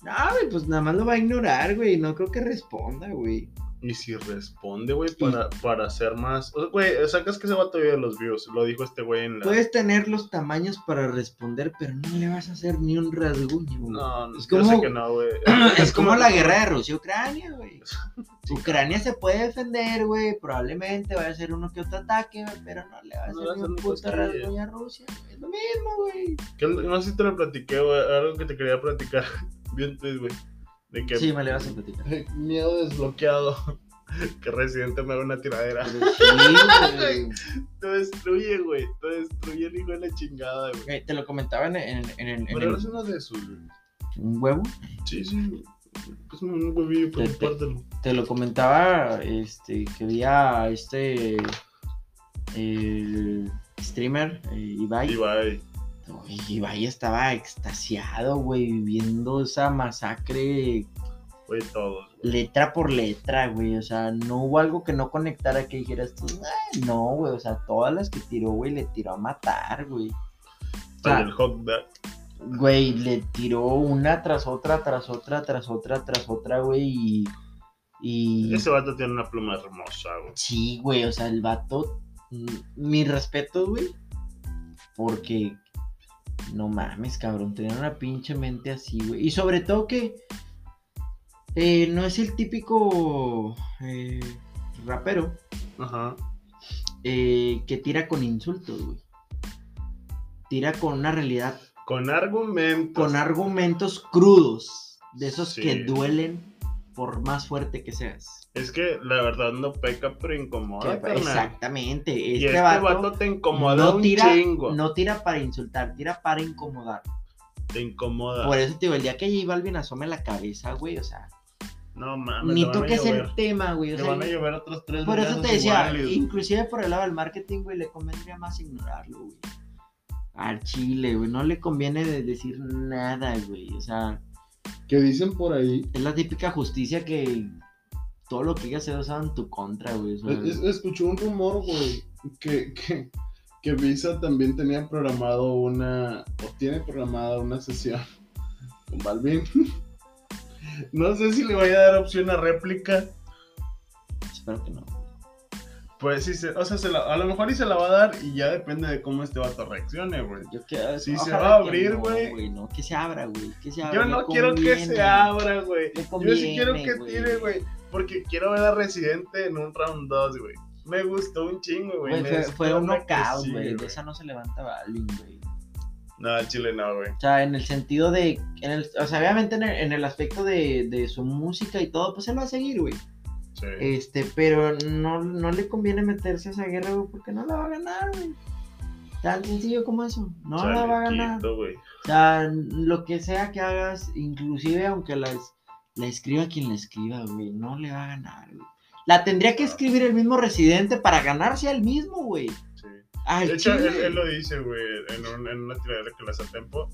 No, güey, pues nada más lo va a ignorar, güey. No creo que responda, güey. Y si responde, güey, para, para hacer más. O sea, güey, sacas que ese vato vive de los views. Lo dijo este güey en la. Puedes tener los tamaños para responder, pero no le vas a hacer ni un rasguño, güey. No, Es yo como- sé que no, güey. es como la guerra de Rusia Ucrania, güey. Ucrania se puede defender, güey. Probablemente vaya a ser uno que otro ataque, güey, pero no le va a hacer va ni un puto rasguño a Rusia. Es lo mismo, güey. No sé si te lo platiqué, güey. Algo que te quería platicar. Bien, pues, güey. De que Sí, me le vas a platicar. miedo desbloqueado. que Residente me haga una tiradera. Sí. Te destruye, güey. Te destruye el hijo de la chingada, güey. Te lo comentaba en, en, en, en- en Pero el- uno de sus. güey. un huevo. Sí, sí. Es un huevillo, Te- pero te- pártelo. Te lo comentaba este, que vi a este el streamer eh, Ibai. Y va ahí. Uy, Ibai estaba extasiado, güey, viviendo esa masacre Güey, todos. güey. letra por letra, güey. O sea, no hubo algo que no conectara que dijeras tú, "Ay, no, güey. O sea, todas las que tiró, güey, le tiró a matar, güey. O sea, del hot. Güey, le tiró una tras otra, tras otra, tras otra, tras otra, güey. Y. y... Ese vato tiene una pluma hermosa, güey. Sí, güey, o sea, el vato. mm, Mi respeto, güey. Porque. No mames, cabrón. Tenía una pinche mente así, güey. Y sobre todo que. eh, no es el típico. eh, rapero. Ajá. eh, que tira con insultos, güey. Tira con una realidad Con argumentos. con argumentos crudos, de esos Sí. que duelen por más fuerte que seas. Es que la verdad no peca, pero incomoda. Que- exactamente. Y Este, este vato, vato, te incomoda no un tira, chingo. no tira para insultar, tira para incomodar. Te incomoda. Por eso te digo, el día que J Balvin asome la cabeza, güey, o sea, No mames. ni toques el tema, güey. O Le sea, van a llover otros tres por eso te decía, iguales. inclusive por el lado del marketing, güey, le convendría más ignorarlo, güey. Al chile, güey, no le conviene de decir nada, güey. O sea, Que dicen por ahí. es la típica justicia que todo lo que digas se usado en tu contra, güey. o sea, es- es- escuché un rumor, güey, que, que, que Visa también tenía programado una. O tiene programada una sesión con Balvin. No sé si le vaya a dar opción a réplica. Espero que no. Pues sí, se, o sea, se la- a lo mejor y se la va a dar y ya depende de cómo este vato reaccione, güey. Yo que, Sí, se va a abrir, no, güey. No, que se abra, güey. Que se abra. Yo no quiero que se abra, güey. Yo sí quiero que güey. tire, güey. Porque quiero ver a Residente en un round 2, güey. Me gustó un chingo, güey. Fue, fue un knockout, güey. De esa no se levanta Balvin, güey. No, al chile no, güey. O sea, en el sentido de. En el, o sea, obviamente en el, en el aspecto de, de su música y todo, pues él va a seguir, güey. Sí. Este, pero no, no le conviene meterse a esa guerra, güey, porque no la va a ganar, güey. Tan sencillo como eso. No la va a ganar. Güey. O sea, lo que sea que hagas, inclusive aunque la, es- la escriba quien la escriba, güey, no le va a ganar, güey. La tendría que escribir el mismo residente para ganarse al mismo, güey. Sí. Al De hecho, él, lo dice, güey, en, un- en una tiradera que le hace a Tempo,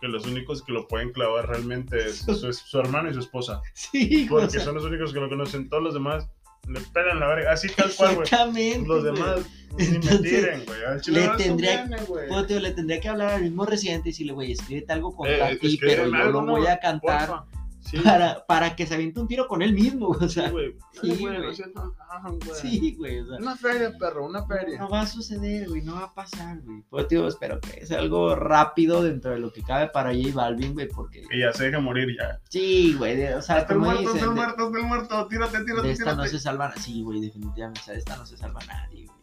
que los únicos que lo pueden clavar realmente es su, su hermano y su esposa. Sí, o Porque sea, son los únicos que lo conocen. Todos los demás le pegan la verga. Así tal cual, güey. Exactamente. Los demás ni me Entonces, tiren, güey. Le tendría-. Pues, tío, le tendría que hablar al mismo residente y decirle, güey, escríbete algo contra Eh, ti, escríbeme pero yo algo, lo voy a cantar Porfa. Sí, para, para que se aviente un tiro con él mismo, o sea. sí, güey. Sí, güey. Sí, güey, o sea. Una feria, perro, una feria. No va a suceder, güey, no va a pasar, güey. Pues, tío, espero que sea algo rápido dentro de lo que cabe para J Balvin, güey, porque... Que ya se deje morir ya. Sí, güey, o sea, el como muerto, dicen, el de, muerto, hasta el muerto. Tírate, tírate, de esta no se salva... Sí, güey, definitivamente, o sea, de esta no se salva nadie, güey.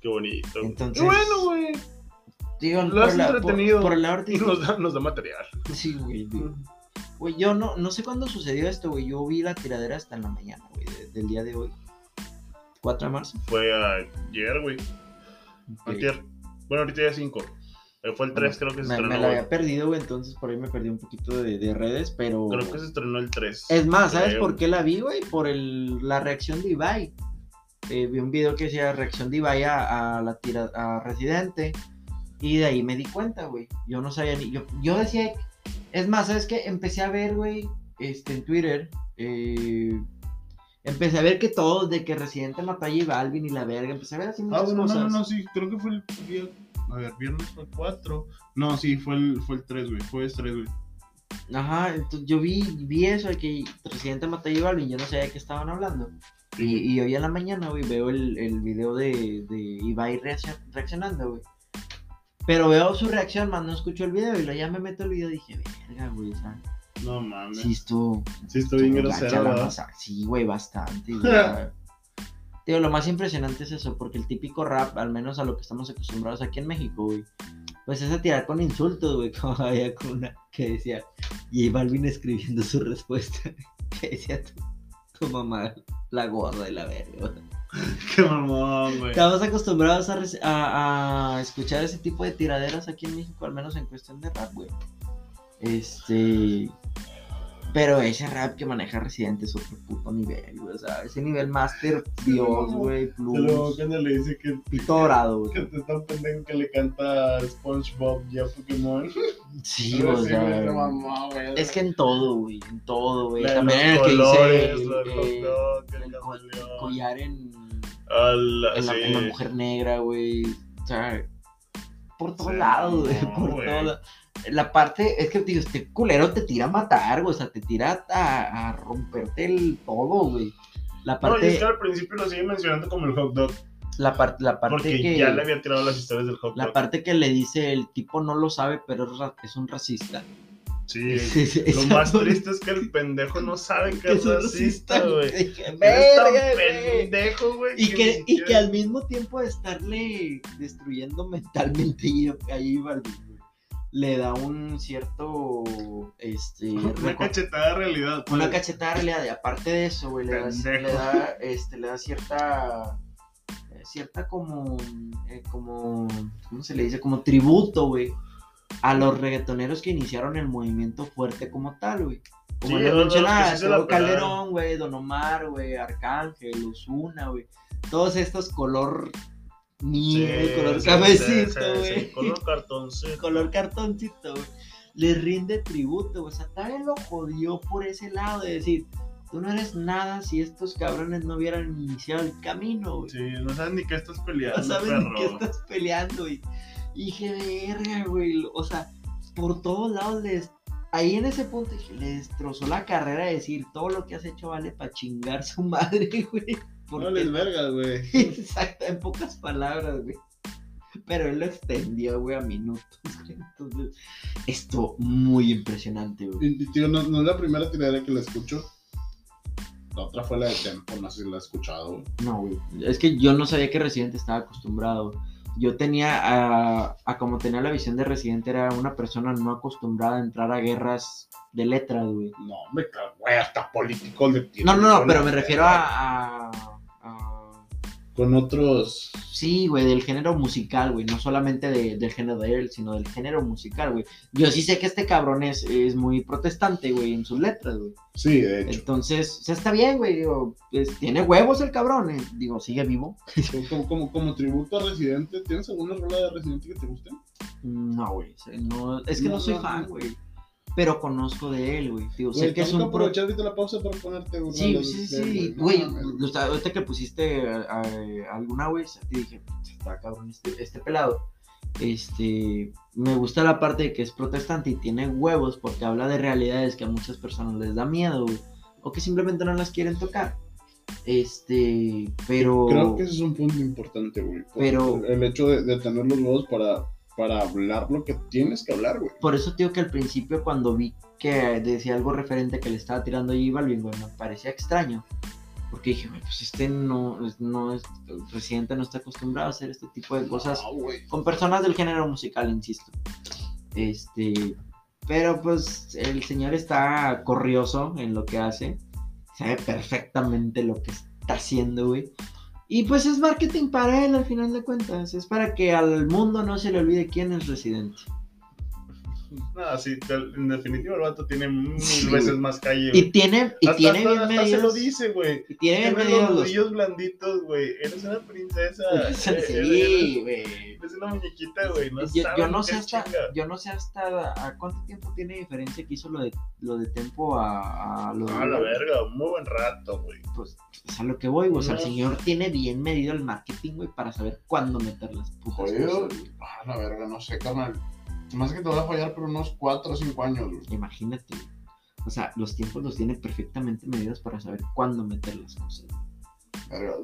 Qué bonito. güey. Entonces- Qué bueno, güey. Digo, Lo has por, la- por- entretenido. por el lado Y artístico... nos da, nos da material. Sí, güey, digo. Güey, yo no, no sé cuándo sucedió esto, güey. Yo vi la tiradera hasta en la mañana, güey, de- del día de hoy. 4 de marzo. Fue ayer, güey. Antier. Bueno, ahorita ya 5. Fue el 3, creo que se Me, estrenó. me la había perdido, güey, entonces por ahí me perdí un poquito de, de redes, pero... Creo que se estrenó el 3. Es más, ¿sabes Creo. por qué la vi, güey? Por el, la reacción de Ibai. Eh, vi un video que decía reacción de Ibai a, a la tira, a Residente. Y de ahí me di cuenta, güey. Yo no sabía ni. Yo, yo decía. Es más, ¿sabes qué? Empecé a ver, güey, este, en Twitter. eh, empecé a ver que todos, de que Residente mató a J Balvin y la verga. Empecé a ver así Ah, muchas bueno, no, cosas. no, no, sí, creo que fue el día. A ver, viernes fue el 4. No, sí, fue el, fue el 3, güey. Fue el 3, güey. Ajá, entonces yo vi, vi eso de que Residente mató a J Balvin. Yo no sabía de qué estaban hablando. Y, y hoy en la mañana, güey, veo el, el video de, de Ibai reaccion- reaccionando, güey. Pero veo su reacción, más no escucho el video y luego ya me meto el video y dije, verga, güey, o sea, No mames. sí estuvo... Sí, bien estuvo gacha grosero, Sí, güey, bastante, güey. Tío, lo más impresionante es eso, porque el típico rap, al menos a lo que estamos acostumbrados aquí en México, güey, pues es a tirar con insultos, güey, como había con una que decía, J Balvin escribiendo su respuesta, que decía tu, tu mamá, la gorda y la verga. Qué mamón, güey. Estamos acostumbrados a, a- a escuchar ese tipo de tiraderas aquí en México, al menos en cuestión de rap, güey. Este. Pero ese rap que maneja Residente es otro puto nivel, güey. O sea, ese nivel Master Dios, güey, Plus. cuando le dice que, Pito dorado, que güey. te está pendejo que le canta SpongeBob ya Pokémon. Sí, o sea. Es que en todo, güey. En todo, güey. También en el que dice. el collar en. En la, mujer negra, güey. O sea, por todos lados, güey. por todos lados. La parte, es que digo, este culero te tira a matar, güey. O sea, te tira a, a romperte el todo, güey. La No, y parte, es que al principio lo sigue mencionando como el hot dog. la, par- la parte Porque que. ya le había tirado las historias del hot La dog. parte que le dice el tipo no lo sabe, pero es, un racista. Sí. Sí, sí, Lo más triste es que el pendejo no sabe que es racista, güey. Pendejo, güey. Y que, y que al mismo tiempo de estarle destruyendo mentalmente a J Balvin, güey, le da un cierto este Una reco- cachetada de realidad. una pues. cachetada de realidad y aparte de eso güey le da, le da este le da cierta eh, cierta como eh, como cómo se le dice como tributo güey a los reggaetoneros que iniciaron el movimiento fuerte como tal güey como Sí, le a los- mencionaba los que sí. Calderón güey Don Omar güey Arcángel Ozuna güey todos estos color Sí, color sí, cabecito sí, sí, güey Color cartoncito. color cartoncito, güey, le rinde tributo, güey. O sea, también lo jodió por ese lado de decir, tú no eres nada si estos cabrones no hubieran iniciado el camino, güey. Sí, no sabes ni qué estás peleando, no sabes perro. ni qué estás peleando, güey. Y dije, verga, güey. O sea, por todos lados les. Ahí en ese punto dije, le destrozó la carrera de decir, todo lo que has hecho vale para chingar su madre, güey. No les verga, güey. Exacto, en pocas palabras, güey. Pero él lo extendió, güey, a minutos. güey. Entonces, esto muy impresionante, güey. Y, tío, no, no es la primera tiradera que la escucho. La otra fue la de Tempo, no sé si la has escuchado, güey. No, güey. Es que yo no sabía que Residente estaba acostumbrado. Yo tenía, a, a como tenía la visión de Residente, era una persona no acostumbrada a entrar a guerras de letras, güey. No, me cago, güey, hasta político le No, no, no, pero me refiero a- Con otros. Sí, güey, del género musical, güey. No solamente de- del género de él, sino del género musical, güey. Yo sí sé que este cabrón es, es muy protestante, güey, en sus letras, güey. Sí, de hecho. Entonces, o sea, está bien, güey. Digo, pues, tiene huevos el cabrón. eh. Digo, sigue vivo. Como, como, como, tributo a Residente, ¿tienes alguna rola de Residente que te guste? No, güey. no- es que no, No, soy no, fan, no. güey. Pero conozco de él, güey. Digo, sé que es un pro- ahorita la pausa para ponerte Sí, sí, sí, güey. ahorita que pusiste a- a- alguna, güey, te dije, está cabrón este, este pelado. Este, me gusta la parte de que es protestante y tiene huevos porque habla de realidades que a muchas personas les da miedo, güey, o que simplemente no las quieren tocar. Este, pero Creo que ese es un punto importante, güey. Pero- El hecho de, de tener los huevos para, para hablar lo que tienes que hablar, güey. por eso digo que al principio cuando vi que decía algo referente que le estaba tirando a J Balvin, güey, me parecía extraño. Porque dije, güey, pues este no, no es, el presidente no está acostumbrado a hacer este tipo de cosas No, con personas del género musical, insisto. Este, pero pues el señor está corrioso en lo que hace, sabe perfectamente lo que está haciendo, güey. Y pues es marketing para él al final de cuentas, es para que al mundo no se le olvide quién es residente. No, sí, en definitiva el vato tiene mil Sí, veces más calle. Y güey. tiene, y hasta, tiene hasta- bien hasta se medidos- lo dice, güey. y tiene bien los los- nudillos blanditos, güey. Eres una princesa. Sí, güey. eres una muñequita, güey. No yo, yo no sé hasta, yo no sé hasta a cuánto tiempo tiene diferencia que hizo lo de lo de tempo a, a lo de A la verga, un muy buen rato, güey. pues es a lo que voy, güey. O sea, el señor tiene bien medido el marketing, güey, para saber cuándo meter las putas cosas, güey. Ah, la verga, no sé, carnal. Más que te voy a fallar, pero unos 4 o 5 años, güey. Imagínate. O sea, los tiempos los tiene perfectamente medidos para saber cuándo meter las cosas.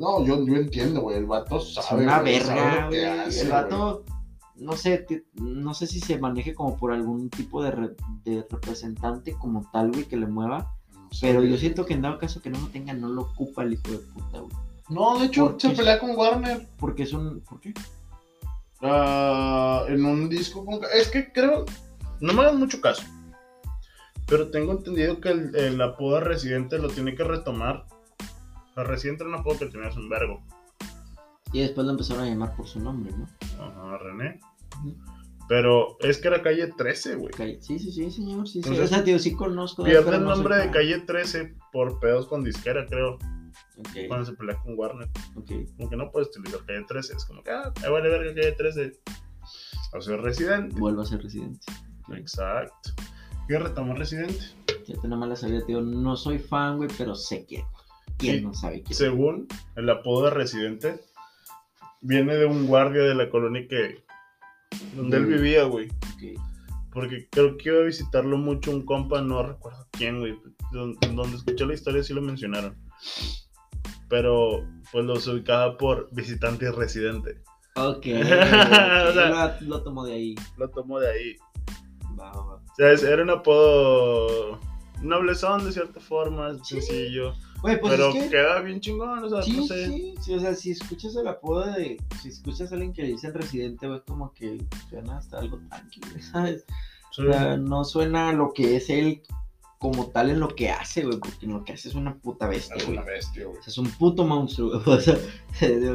No, yo, yo entiendo, güey. El vato Es sabe. una güey, sabe verga, güey. hace, El güey. vato, no sé, no sé si se maneje como por algún tipo de, re- de representante como tal, güey, que le mueva. No sé, Pero yo siento que en dado caso que no lo tenga, no lo ocupa el hijo de puta, güey. No, de hecho, ¿Por se pelea con Warner. Porque es un. ¿Por qué? Ah, en un disco con... Es que creo, no me hagan mucho caso, pero tengo entendido que el, el apodo de Residente lo tiene que retomar. O sea, Residente era un apodo que tenías un vergo. Y después lo empezaron a llamar por su nombre, ¿no? Ajá, René. Pero es que era calle 13, güey. Sí, sí, sí, señor. Sí, sí. Entonces, o sea, tío, sí conozco. Pierde el nombre de calle 13 por pedos con disquera, creo. Cuando se pelea con Warner. ok. Como que no puedes utilizar calle 13. Es como que, ah, me vale verga calle 13. O sea, Residente. Vuelvo a ser residente. Exacto. ¿Qué retomó Residente? Ya tengo mala salida, tío. No soy fan, güey, pero sé quién. ¿Quién Sí, no sabe quién? Según el apodo de Residente, viene de un guardia de la colonia que. donde él Mm. vivía, güey. Ok. Porque creo que iba a visitarlo mucho un compa, no recuerdo quién, güey. Don- Donde escuché la historia sí lo mencionaron. Pero pues los ubicaba por visitante y residente. Ok. O ok, sea- lo, lo tomo de ahí. Lo tomo de ahí. Va, va, va. O sea, era un apodo noblezón de cierta forma, sencillo. Güey, pues pero es que... queda bien chingón, o sea, Sí, no sé. sí, sí, o sea, si escuchas el apodo de, si escuchas a alguien que le dicen residente, güey, como que suena hasta algo tranquilo, ¿sabes? Sí. O sea, no suena lo que es él como tal en lo que hace, güey, porque en lo que hace es una puta bestia, Es una bestia, güey. O sea, es un puto monstruo, güey. O sea,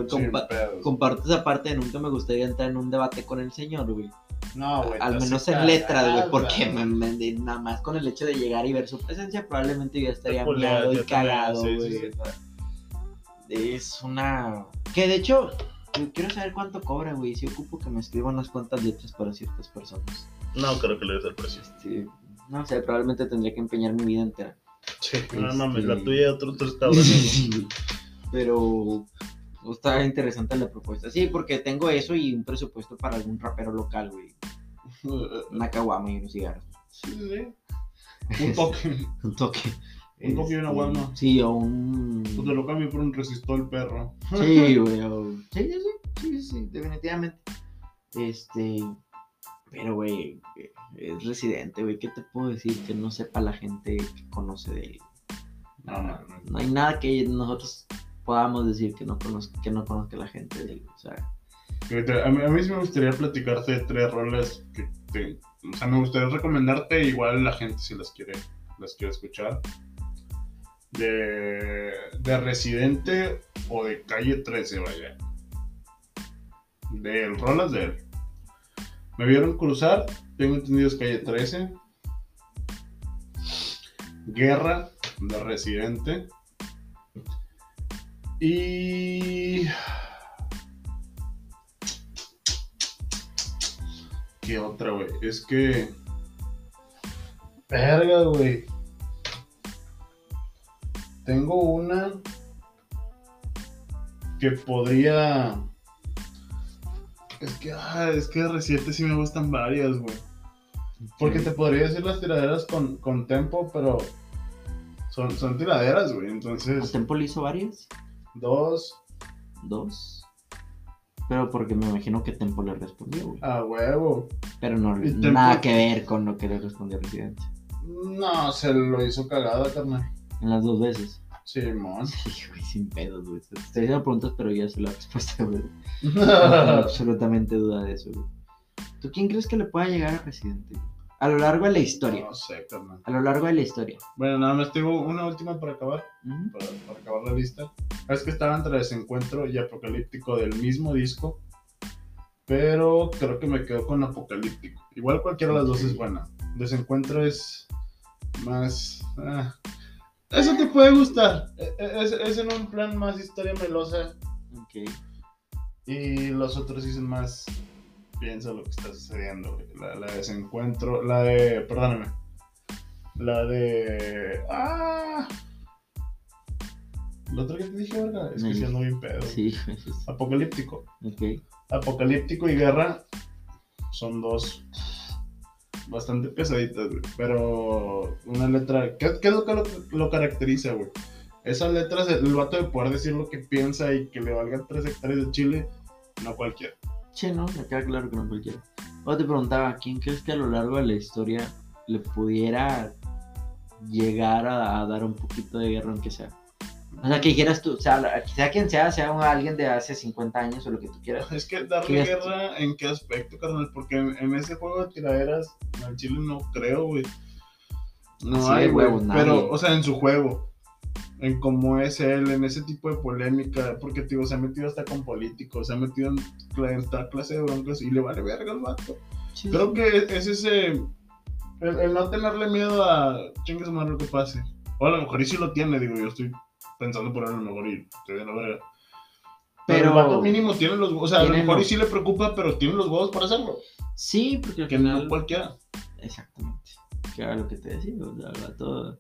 compa- pedos. comparto esa parte de nunca me gustaría entrar en un debate con el señor, güey. No, güey. Al menos en letras, güey, porque me- me- nada más con el hecho de llegar y ver su presencia, probablemente yo estaría miado y cagado, sí, güey. sí, sí. sea, Es una. Que de hecho, yo quiero saber cuánto cobra, güey. Si ocupo que me escriba unas cuantas letras para ciertas personas. No creo que le des el precio. Este, no sé, probablemente tendría que empeñar mi vida entera. Sí, no Este- mames, la tuya y otros. Pero está interesante la propuesta. Sí, porque tengo eso y un presupuesto para algún rapero local, güey. Una caguama y unos cigarros. Sí, sí, sí. Un toque. Un toque. Un toque y una Este, guama. Sí, o un. Pues te lo cambio por un resistor perro. Sí, güey. o- Sí, sí, sí, sí, sí, definitivamente. Este. Pero, güey, es residente, güey. ¿Qué te puedo decir que no sepa la gente que conoce de él? No, no, no. No hay nada que nosotros podamos decir que no conozca, que no conozca la gente de él. O sea, A mí, a mí sí me gustaría platicarte de tres roles que te, o sea, me gustaría recomendarte igual la gente si las quiere, las quiere escuchar. De, de Residente o de Calle 13, vaya. De rolas de él. Me vieron cruzar, tengo entendido es Calle 13. Guerra de Residente. Y ¿Qué otra, güey? Es que. Verga, güey. Tengo una. Que podría. Es que, ah, es que de reciente sí me gustan varias, güey. Porque te podría decir las tiraderas con, con tempo, pero. Son, son tiraderas, güey. ¿A Entonces, Tempo le hizo varias? dos Dos. Pero porque me imagino que Tempo le respondió, güey. a huevo. Pero no, Tempo- nada que ver con lo que le respondió Residente. No, se lo hizo cagada, carnal. En las dos veces. Simón. Sí, güey, sin pedos, güey. Te haciendo preguntas, pero ya sé la respuesta, güey. No tengo absolutamente duda de eso, güey. ¿Tú quién crees que le pueda llegar a Residente? A lo largo de la historia. No sé, carnal. A lo largo de la historia. Bueno, nada más tengo una última para acabar, para, para acabar la lista. Es que estaba entre Desencuentro y Apocalíptico del mismo disco, pero creo que me quedo con Apocalíptico. Igual cualquiera de las dos es buena. Desencuentro es más... ah, Eso te puede gustar. E- e- Es, es en un plan más historia melosa Ok. y los otros dicen más... Piensa lo que está sucediendo. güey. La, la de Desencuentro, la de... Perdóname. La de... ¡Ah! La otra que te dije, verga, es que Sí. sí ando bien pedo. Sí, pues, Apocalíptico. Ok. Apocalíptico y guerra son dos bastante pesaditas, güey. Pero una letra. ¿Qué, qué es lo que lo, lo caracteriza, güey? Esas letras, el vato de poder decir lo que piensa y que le valgan tres hectáreas de chile, no cualquiera. Che, no, me queda claro que no cualquiera. Ahora te preguntaba, ¿quién crees que a lo largo de la historia le pudiera llegar a, a dar un poquito de guerra, aunque sea? O sea, que dijeras tú, o sea, sea quien sea, sea un- alguien de hace 50 años o lo que tú quieras. Es que darle guerra, ¿en qué aspecto, carnal? Porque en, en ese juego de tiraderas, al Chile no creo, güey. No hay, güey. Pero, o sea, en su juego. En cómo es él, en ese tipo de polémica. Porque, tío, se ha metido hasta con políticos, se ha metido en, en tal clase de broncas y le vale verga al vato. Sí, Creo que es ese. El, el no tenerle miedo a chingues más lo que pase. O a lo mejor y sí lo tiene, digo, yo estoy pensando por él a lo mejor y estoy de la verga. Pero, Pero- el mínimo tiene los O sea, a lo mejor y sí le preocupa, pero tiene los huevos para hacerlo. Sí, porque al Que final... no cualquiera. Exactamente. Que era lo que te decía, o sea, el vato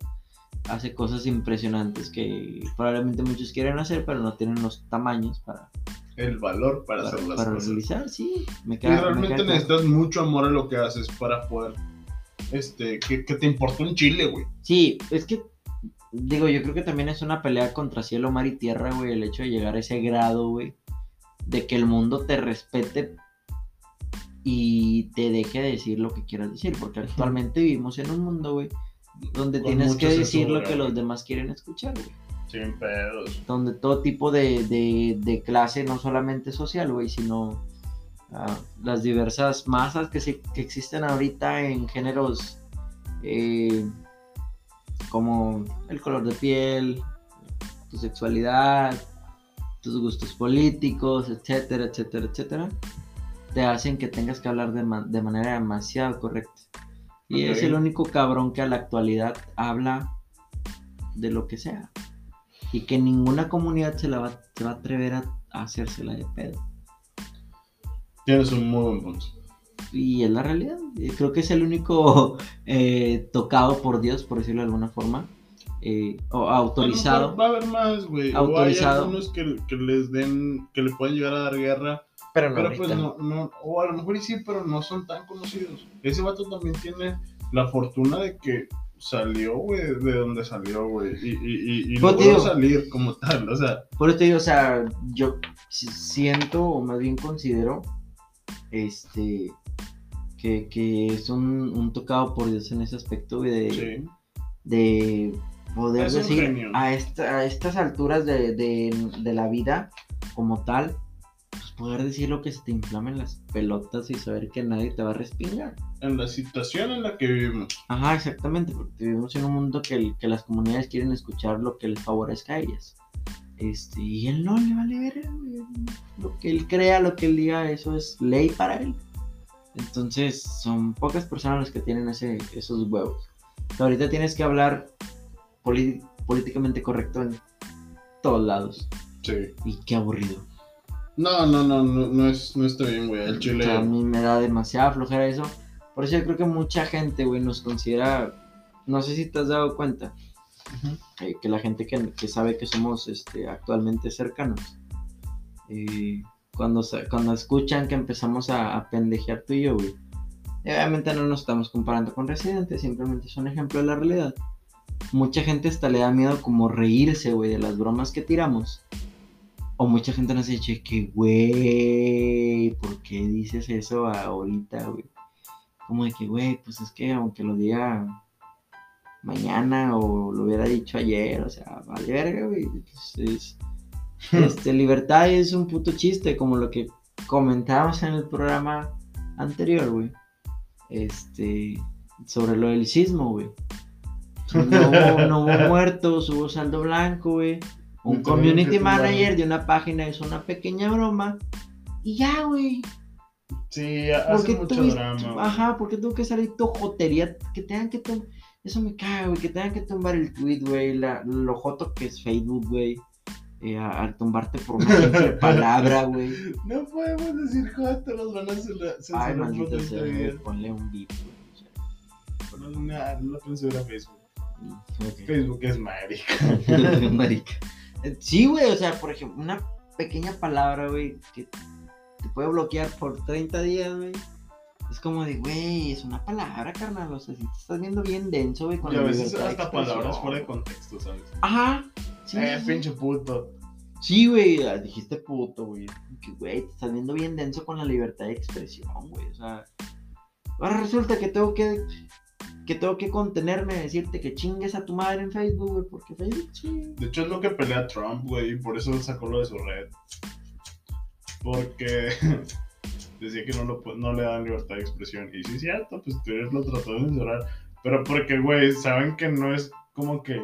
hace cosas impresionantes que probablemente muchos quieren hacer, pero no tienen los tamaños para, El valor para, para, hacer las para cosas. realizar, sí. Me Y queda, me realmente necesitas mucho amor a lo que haces para poder. Este, que, que te importe un chile, güey. Sí, es que, digo, yo creo que también es una pelea contra cielo, mar y tierra, güey, el hecho de llegar a ese grado, güey, de que el mundo te respete y te deje decir lo que quieras decir, porque actualmente vivimos en un mundo, güey, donde tienes que decir lo que los demás quieren escuchar, güey. Sin pedos. donde todo tipo de, de- de clase, no solamente social, güey, sino ah, las diversas masas que, se- que existen ahorita en géneros eh, como el color de piel, tu sexualidad, tus gustos políticos, etcétera, etcétera, etcétera, te hacen que tengas que hablar de, ma- de manera demasiado correcta. Y es el único cabrón que a la actualidad habla de lo que sea. Y que ninguna comunidad se, la va, se va a atrever a, a hacérsela de pedo. Tienes un muy buen punto. Y es la realidad. Creo que es el único eh, tocado por Dios, por decirlo de alguna forma. Eh, o autorizado. Va a haber más, güey. O hay Autorizado. algunos que, que les den, que le pueden llegar a dar guerra. Pero no, Pero pues no, no, o a lo mejor y sí, pero no son tan conocidos. Ese vato también tiene la fortuna de que salió, güey, de donde salió, güey. Y, y, y, y logró tío. salir como tal, o sea. Por eso te digo, o sea, yo si- siento, o más bien considero, este, que, que es un, un tocado por Dios en ese aspecto, güey, de, Sí. de poder Es decir a, esta- a estas alturas de, de- de la vida como tal, pues poder decir lo que se te inflamen las pelotas y saber que nadie te va a respingar. En la situación en la que vivimos. Ajá, exactamente, porque vivimos en un mundo que, que las comunidades quieren escuchar lo que les favorezca a ellas. Este, y él no le vale ver lo que él crea, lo que él diga, eso es ley para él. Entonces, son pocas personas las que tienen ese, esos huevos. Ahorita tienes que hablar políticamente correcto en todos lados. Sí. Y qué aburrido. No, no, no, no, no, es, no está bien, güey. El chile. O sea, a mí me da demasiada flojera eso. Por eso yo creo que mucha gente, güey, nos considera. No sé si te has dado cuenta. Eh, que la gente que, que sabe que somos este, actualmente cercanos. eh, cuando, cuando escuchan que empezamos a, a pendejear tú y yo, güey. y Obviamente no nos estamos comparando con residentes, simplemente es un ejemplo de la realidad. Mucha gente hasta le da miedo como reírse, güey, de las bromas que tiramos. O mucha gente nos dice que, güey, ¿por qué dices eso ahorita, güey? Como de que, güey, pues es que aunque lo diga mañana o lo hubiera dicho ayer, o sea, vale verga, güey. Pues es- este, libertad es un puto chiste, como lo que comentábamos en el programa anterior, güey. Este, sobre lo del sismo, güey. No hubo, no hubo muertos, hubo saldo blanco, güey. Un community manager de una página hizo una pequeña broma. Y ya, güey. Sí, ¿Por hace mucho tuviste- drama. Ajá, porque tuvo que salir tu jotería, que tengan que tumbar, eso me caga, güey, que tengan que tumbar el tweet, güey, la, lo joto que es Facebook, güey, eh, a- al tumbarte por una simple palabra, güey. No podemos decir joder, los van a censura- Ay, censurar por maldito 30 sea, ponle un beep, güey. No, no, no censura Facebook. Ok. Facebook es marica. Marica. Eh, Sí, güey, o sea, por ejemplo, una pequeña palabra, güey, que te puede bloquear por 30 días, güey. Es como de, güey, es una palabra, carnal. O sea, si te estás viendo bien denso, güey, con Y a veces hasta palabras fuera de contexto, ¿sabes? Ajá. Sí, eh, sí, sí. pinche puto. Sí, güey, ah, dijiste puto, güey. Que, güey, te estás viendo bien denso con la libertad de expresión, güey. O sea, ahora resulta que tengo que, que tengo que contenerme de decirte que chingues a tu madre en Facebook, güey, porque Facebook sí. De hecho, es lo que pelea Trump, güey, y por eso sacó lo de su red. Porque decía que no, lo, no le dan libertad de expresión. Y sí, es cierto, pues Twitter lo trató de censurar. Pero porque, güey, saben que no es como que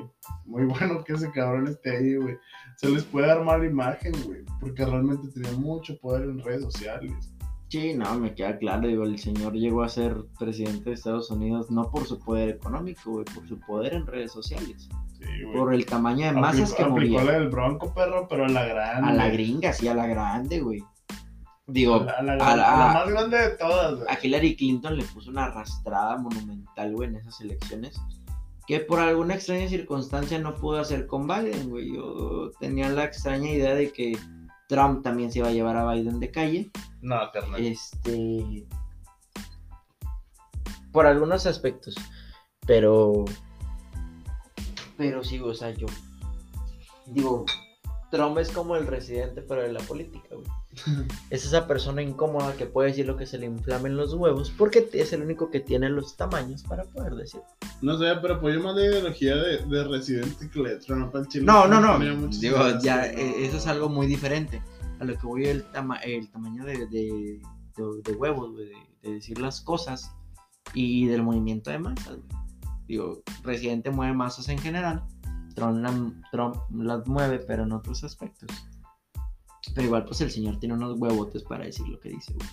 muy bueno que ese cabrón esté ahí, güey. Se les puede dar mala imagen, güey. Porque realmente tenía mucho poder en redes sociales. Sí, no, me queda claro, digo, el señor llegó a ser presidente de Estados Unidos no por su poder económico, güey, por su poder en redes sociales, Sí, güey. por el tamaño de masas que movía. del bronco, perro, pero a la grande. A la gringa, sí, a la grande, güey. Digo, A la, a la- a la- a la más grande de todas, güey. a Hillary Clinton le puso una arrastrada monumental, güey, en esas elecciones. Que por alguna extraña circunstancia no pudo hacer con Biden, güey. Yo tenía la extraña idea de que Trump también se iba a llevar a Biden de calle. No, carnal. Este. Por algunos aspectos. Pero. Pero sí, o sea, yo. Digo, Trump es como el residente, pero de la política, güey. Es esa persona incómoda que puede decir lo que se le inflamen los huevos, porque es el único que tiene los tamaños para poder decir. No sé, pero apoyo más la ideología de, de Residente que le de chile. No, no, no. Digo, ya, no. eh, eso es algo muy diferente. A lo que voy el, tama- el tamaño de, de, de- de huevos, de, de decir las cosas y del movimiento de masas. Digo, Residente mueve masas en general. Trump, la- Trump las mueve, pero en otros aspectos. Pero igual, pues el señor tiene unos huevotes para decir lo que dice, güey.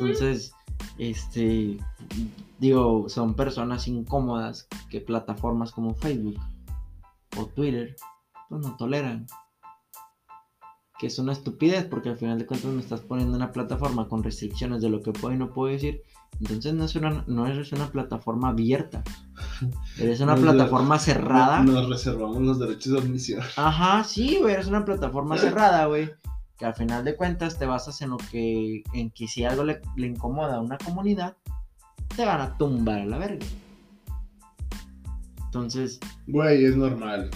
Entonces, este, digo, son personas incómodas que plataformas como Facebook o Twitter, pues no toleran. Que es una estupidez porque al final de cuentas me estás poniendo una plataforma con restricciones de lo que puedo y no puedo decir. Entonces no es una, no eres una plataforma abierta. Eres una plataforma cerrada. Nos, reservamos los derechos de admisión. Ajá, sí, güey, eres una plataforma cerrada, güey. Que al final de cuentas te basas en lo que, en que si algo le, le incomoda a una comunidad, te van a tumbar a la verga. Entonces, Güey, es normal.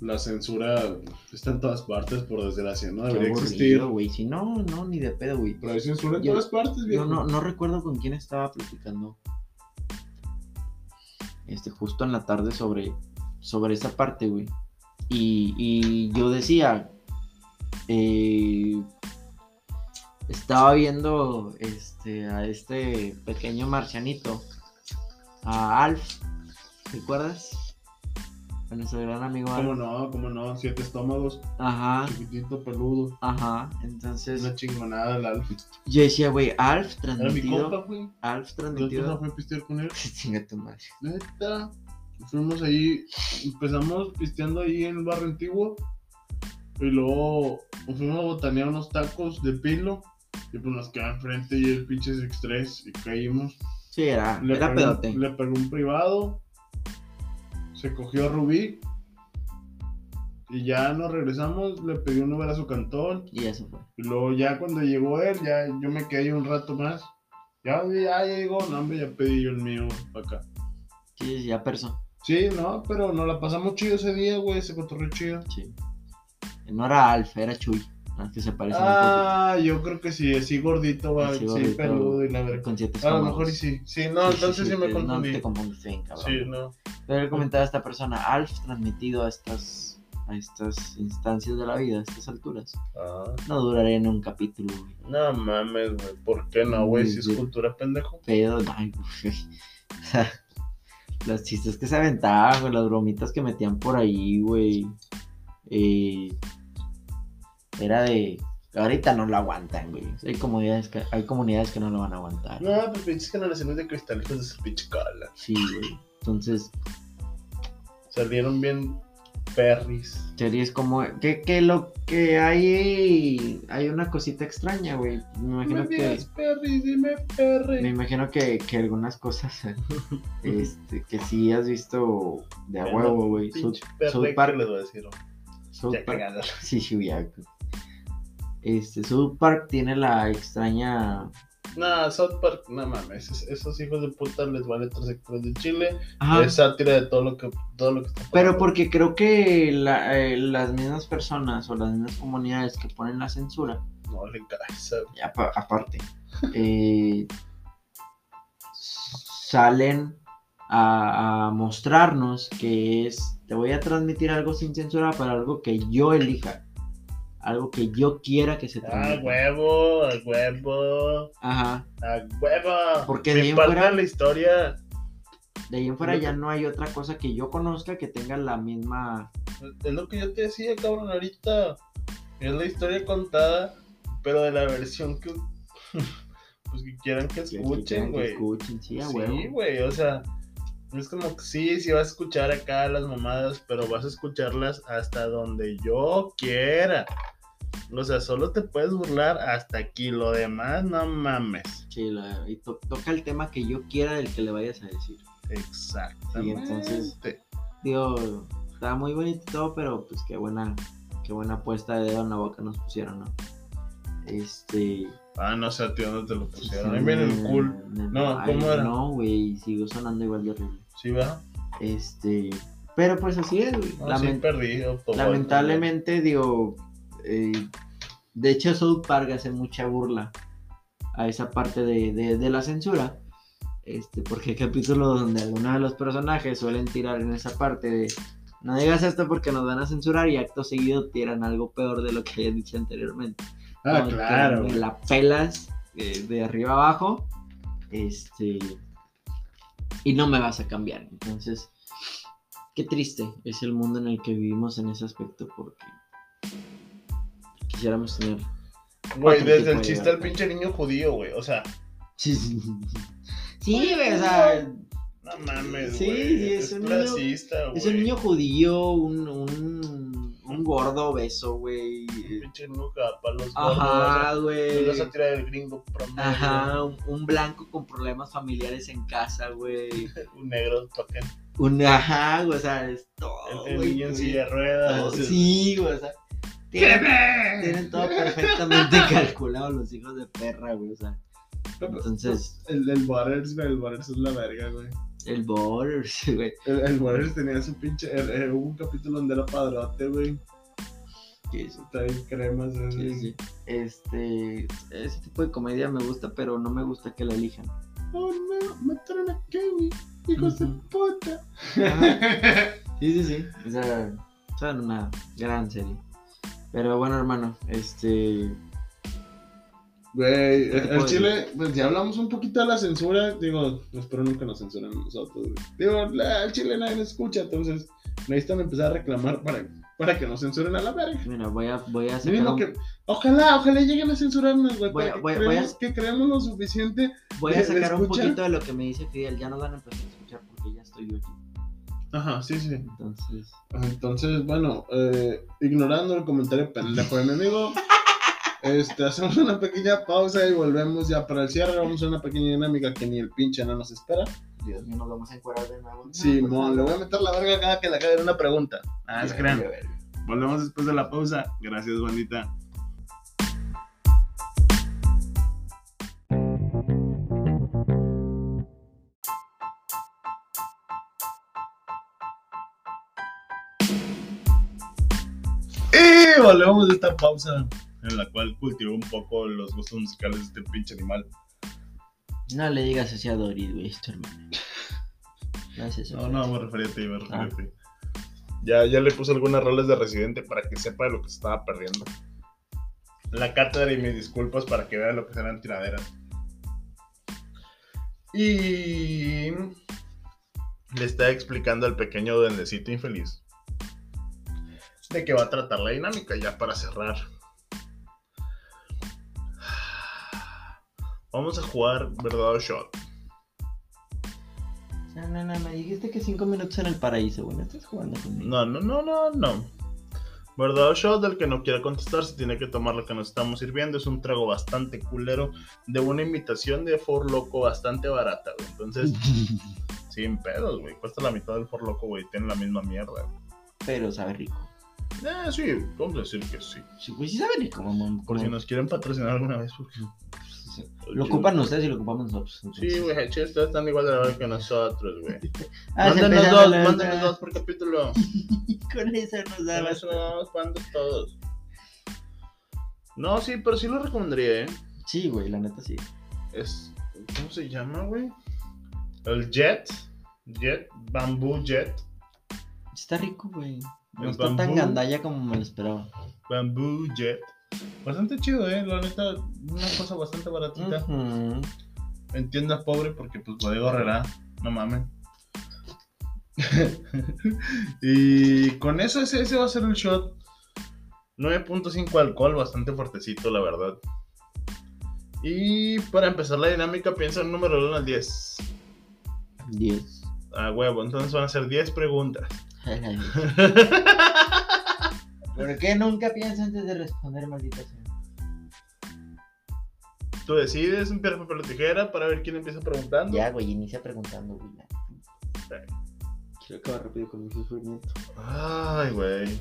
La censura está en todas partes, por desgracia. No debería aburrido, existir. güey. Si no, no, ni de pedo, güey. Pero hay censura en Yo- todas partes, viejo. Yo no, no recuerdo con quién estaba platicando. Este, justo en la tarde sobre, sobre esa parte, güey. Y, y yo decía, eh, estaba viendo este, a este pequeño marcianito, a Alf, ¿recuerdas? A nuestro gran amigo. ¿Cómo no? ¿Cómo no? Siete estómagos, Ajá, chiquitito, peludo. ajá. Entonces, Una chingonada el Alf. yo decía, güey, Alf Era mi transmitido. compa, güey. Alf transmitido. no fui a pistear con él. Chinga tu madre. Neta. Fuimos ahí, empezamos pisteando ahí en el barrio antiguo. Y luego fuimos a botanear unos tacos de pilo. Y pues nos quedaba enfrente y el pinche X3 y caímos. Sí, era, Le era pegó, pedote. le pegó un privado. Se cogió a Rubí. Y ya nos regresamos. Le pedí un Uber a su cantón. Y eso fue. Y luego ya cuando llegó él, ya yo me quedé ahí un rato más. Ya, ya llegó, no, hombre, ya pedí yo el mío para acá. Sí, ya perso. Sí, no, pero nos la pasamos chido ese día, güey, ese cotorreo chido. Sí. No era Alf, era Chuy. Al que se parece Ah, yo creo que sí, así gordito, va, Así sí, gordito, peludo y la verga. Con siete A lo mejor y sí. Sí, no, entonces sí, me confundí. No te confundiste bien, cabrón. Sí, no. Pero él comentaba a esta persona, Alf transmitido a estas, a estas instancias de la vida, a estas alturas, Ah, no duraría en un capítulo, güey. no mames, güey. ¿Por qué no, güey? Si es Sí. cultura pendejo. Pedo, ay, güey. O sea, los chistes que se aventaban, güey, las bromitas que metían por ahí, güey. eh, era de. Ahorita no lo aguantan, güey. Hay comunidades que, hay comunidades que no lo van a aguantar. No, pues pinches generaciones de cristalitos de su pinche cola. Sí, güey. Entonces, Salieron bien perris. series como. Que, que lo que hay. Hay una cosita extraña, güey. Me imagino Me que. perris, dime perri. Me imagino que, que algunas cosas. este, que sí has visto de a huevo, güey. South, Pinche perri, South ¿qué Park. les voy a decir? South Ya Park. Sí, sí, ya. Este, South Park tiene la extraña. No, South Park, no mames. Esos, esos hijos de puta les vale tres hectáreas de Chile. Ajá. Es sátira de todo lo que, todo lo que está Pero porque creo que la- eh, las mismas personas o las mismas comunidades que ponen la censura, No le apa- aparte, eh, salen a, a mostrarnos que es, te voy a transmitir algo sin censura para algo que yo elija, algo que yo quiera que se A transmita. huevo, a huevo, Ajá. a huevo. Porque de ahí en fuera- la historia. De ahí en fuera ya no hay otra cosa que yo conozca que tenga la misma... Es lo que yo te decía, cabrón, ahorita. Es la historia contada, pero de la versión que. Pues que quieran que escuchen, quieran que güey. escuchen, sí, a Sí, huevo. güey, o sea, es como que sí, sí vas a escuchar acá las mamadas, pero vas a escucharlas hasta donde yo quiera. O sea, solo te puedes burlar hasta aquí, lo demás no mames. Sí, la- y to- toca el tema que yo quiera del que le vayas a decir. Exactamente. Sí, entonces- Digo, está muy bonito y todo, pero pues qué buena, qué buena puesta de dedo en la boca nos pusieron, ¿no? Este. Ah, no sé a ti dónde te lo pusieron. Ahí viene el cool. No, ay, ¿cómo era? No, güey, siguió sonando igual de horrible. ¿Sí, va? Este. Pero pues así es, güey. No, Lamen- sí perdí. autogol, lamentablemente, digo. Eh, de hecho, South Park hace mucha burla a esa parte de, de- de la censura. Este, porque hay capítulos donde algunos de los personajes suelen tirar en esa parte de no digas esto porque nos van a censurar y acto seguido tiran algo peor de lo que habían dicho anteriormente. Ah, Como que claro. güey. la pelas eh, de arriba abajo. Este. Y no me vas a cambiar. Entonces, qué triste es el mundo en el que vivimos en ese aspecto porque quisiéramos tener. Güey, desde el chiste al pinche niño judío, güey. O sea, Sí, sí. Sí, güey, o sea, no mames, Sí, güey. sí, es es un niño- clasista, güey. es un niño judío, un, un, un gordo obeso, güey. Pinche nuca para los Ajá, güey. Vas a tirar el gringo promedio. Ajá, un, un blanco con problemas familiares en casa, güey. Un negro toquen. Un ajá, güey, o sea, es todo. El, el niño en silla de ruedas. Sí, güey, o sea. Tienen, tienen todo perfectamente calculado los hijos de perra, güey, o sea. Entonces, El, el Butters, güey, el Butters es la verga, güey. el Borders, güey. El, el Butters tenía su pinche. el- el- hubo un capítulo donde era padrote, güey. Sí, sí, Está bien cremas, sí, güey. sí. Este, ese tipo de comedia me gusta, pero no me gusta que la elijan. Oh no, mataron a Kenny, hijos de puta. Sí, sí, sí. O sea, son una gran serie. Pero bueno, hermano, este. Güey, ¿Qué te el, Chile, pues ya hablamos un poquito de la censura. Digo, espero nunca nos censuren nosotros, güey. Digo, al Chile nadie nos escucha, entonces necesitan empezar a reclamar para, para que nos censuren a la verga. Mira, voy a, voy a sacar Mínimo un- que, ojalá, ojalá lleguen a censurarnos, güey. Voy para que voy a- voy a- creemos, que creemos lo suficiente. voy a sacar un poquito de lo que me dice Fidel. Ya nos van a empezar a escuchar porque ya estoy yo aquí. Ajá, sí, sí. Entonces. Entonces, bueno, eh, ignorando el comentario pendejo de mi amigo, este, hacemos una pequeña pausa y volvemos ya para el cierre. Vamos a una pequeña dinámica que ni el pinche no nos espera. Dios mío, nos vamos a encuadrar de nuevo. Simón, le voy a meter la verga cada que le caiga una pregunta. Ah, ya. Volvemos después de la pausa. Gracias, bandita. De esta pausa en la cual cultivó un poco los gustos musicales de este pinche animal. No le digas así a Doris, güey, es tu hermana. No es eso. No, no, me refería a ti, me refería a ti. Ya, ya le puse algunas roles de residente para que sepa de lo que se estaba perdiendo. La cátedra y mis disculpas para que vea lo que serán tiraderas. Y le está explicando al pequeño duendecito infeliz de que va a tratar la dinámica ya para cerrar. Vamos a jugar verdad o shot. No, no, no, me dijiste que cinco minutos en el paraíso, güey. No estás jugando conmigo. No, no, no, no, no. Verdad o shot, del que no quiera contestar, se tiene que tomar lo que nos estamos sirviendo. Es un trago bastante culero de una imitación de For Loco bastante barata, güey. Entonces, sin pedos, güey. Cuesta la mitad del For Loco, güey. Tiene la misma mierda, güey. Pero sabe rico. Eh, sí, vamos a decir que sí. Sí, güey, sí sabe rico, mamón. Por si nos quieren patrocinar alguna vez, porque. Lo ocupan ustedes y lo ocupamos nosotros. Sí, güey, che, ustedes están igual de la hora que nosotros, güey. Ah, se Mándenos dos, a lanzar. mándenos dos por capítulo. Con eso nos da Con eso vamos pagando todos. No, sí, pero sí lo recomendaría, ¿eh? Sí, güey, la neta sí. Es. ¿Cómo se llama, güey? El Jet. Jet. Bamboo Jet. Está rico, güey. No está tan gandalla como me lo esperaba. Bamboo Jet. Bastante chido, eh. La neta, una cosa bastante baratita. En tienda pobre porque pues Bodega Herrera. No mames. y con eso ese, ese va a ser el shot. 9.5 alcohol, bastante fuertecito, la verdad. Y para empezar la dinámica, piensa en un número del 1 al 10. 10. Ah, huevo, entonces van a ser 10 preguntas. ¿Por qué nunca pienso antes de responder, maldita sea? Tú decides un piedra, papel o tijera para ver quién empieza preguntando. Ya, güey, inicia preguntando, güey. Quiero acabar rápido con mi sufrimiento. Ay, güey.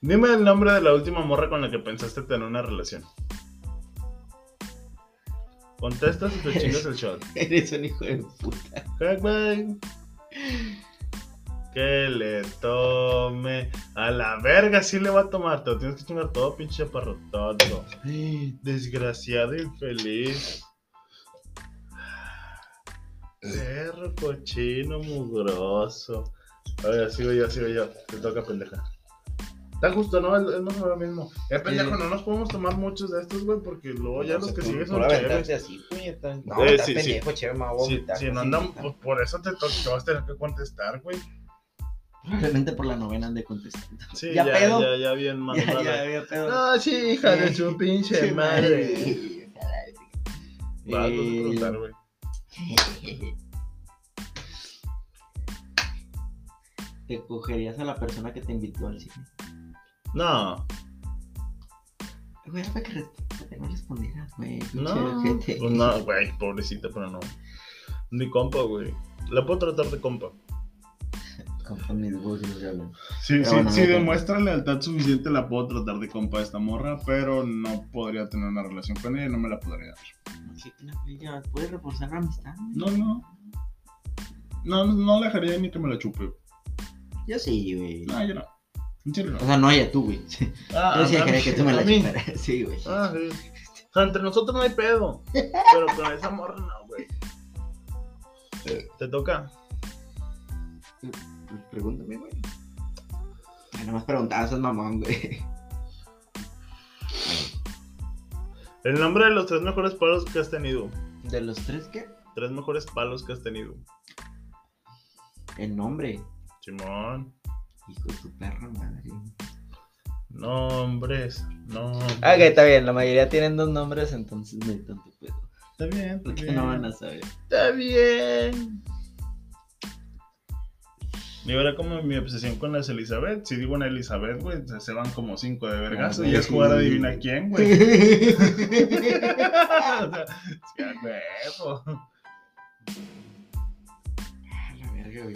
Dime el nombre de la última morra con la que pensaste tener una relación. Contestas y te chingas el shot. Eres un hijo de puta. ¿Qué, güey? Que le tome. A la verga, sí le va a tomar. Te lo tienes que chingar todo, pinche chaparro. Todo. Desgraciado infeliz. Perro cochino mugroso. A ver, sigo yo, sigo yo. Te toca, pendeja. Está justo, ¿no? Es, es más o menos lo mismo. Eh, pendejo, no nos podemos tomar muchos de estos, güey, porque luego ya los que siguen son chéveres. así, puñeta. No, Eh, sí, sí. pendejo, chévere, me voy a Si, vomitar, si no andan, pues por eso te, toca, te vas a tener que contestar, güey. Probablemente por la novena ande contestando. Sí, ¿Ya ya, pedo? ya, ya bien Ya, mamada. ya, ya, pedo. No, sí, hija de su pinche Sí, madre. madre. Va, tú te Eh, preguntar, güey. ¿Te cogerías a la persona que te invitó al cine? No, Güey, para que, no respondieras, güey. no. ojete. Pues no, güey, pobrecita, pero no. Ni compa, güey. La puedo tratar de compa. Con mis voces, ya, güey. Sí, sí, bueno, si no, no. demuestra lealtad suficiente, la puedo tratar de compa a esta morra, pero no podría tener una relación con ella y no me la podría dar. No, ¿Puedes reforzar la amistad? No, no. No, no, no dejaría ni que me la chupe. Yo sí, güey. No, yo no. O sea, no ella, tú, güey. Ah, Yo sí a- a dejaría mí- que tú me la chuparas. Sí, güey. Ah, sí. O sea, entre nosotros no hay pedo. Pero con esa morra no, güey. Te toca. Pues Pregúntame, güey. Nada más preguntaba, sos mamón, güey. El nombre de los tres mejores palos que has tenido. ¿De los tres qué? Tres mejores palos que has tenido. El nombre. Simón. Hijo de tu perra madre. Nombres. No. Ok, está bien, la mayoría tienen dos nombres, entonces no hay tanto pedo. Está bien. Está Porque bien. no van a saber. Está bien. Y ahora como mi obsesión con las Elizabeth, si digo una Elizabeth, güey, se- van como cinco de vergazo Ah, y es sí. jugar adivina quién, güey. o sea, a huevo. A la verga, güey.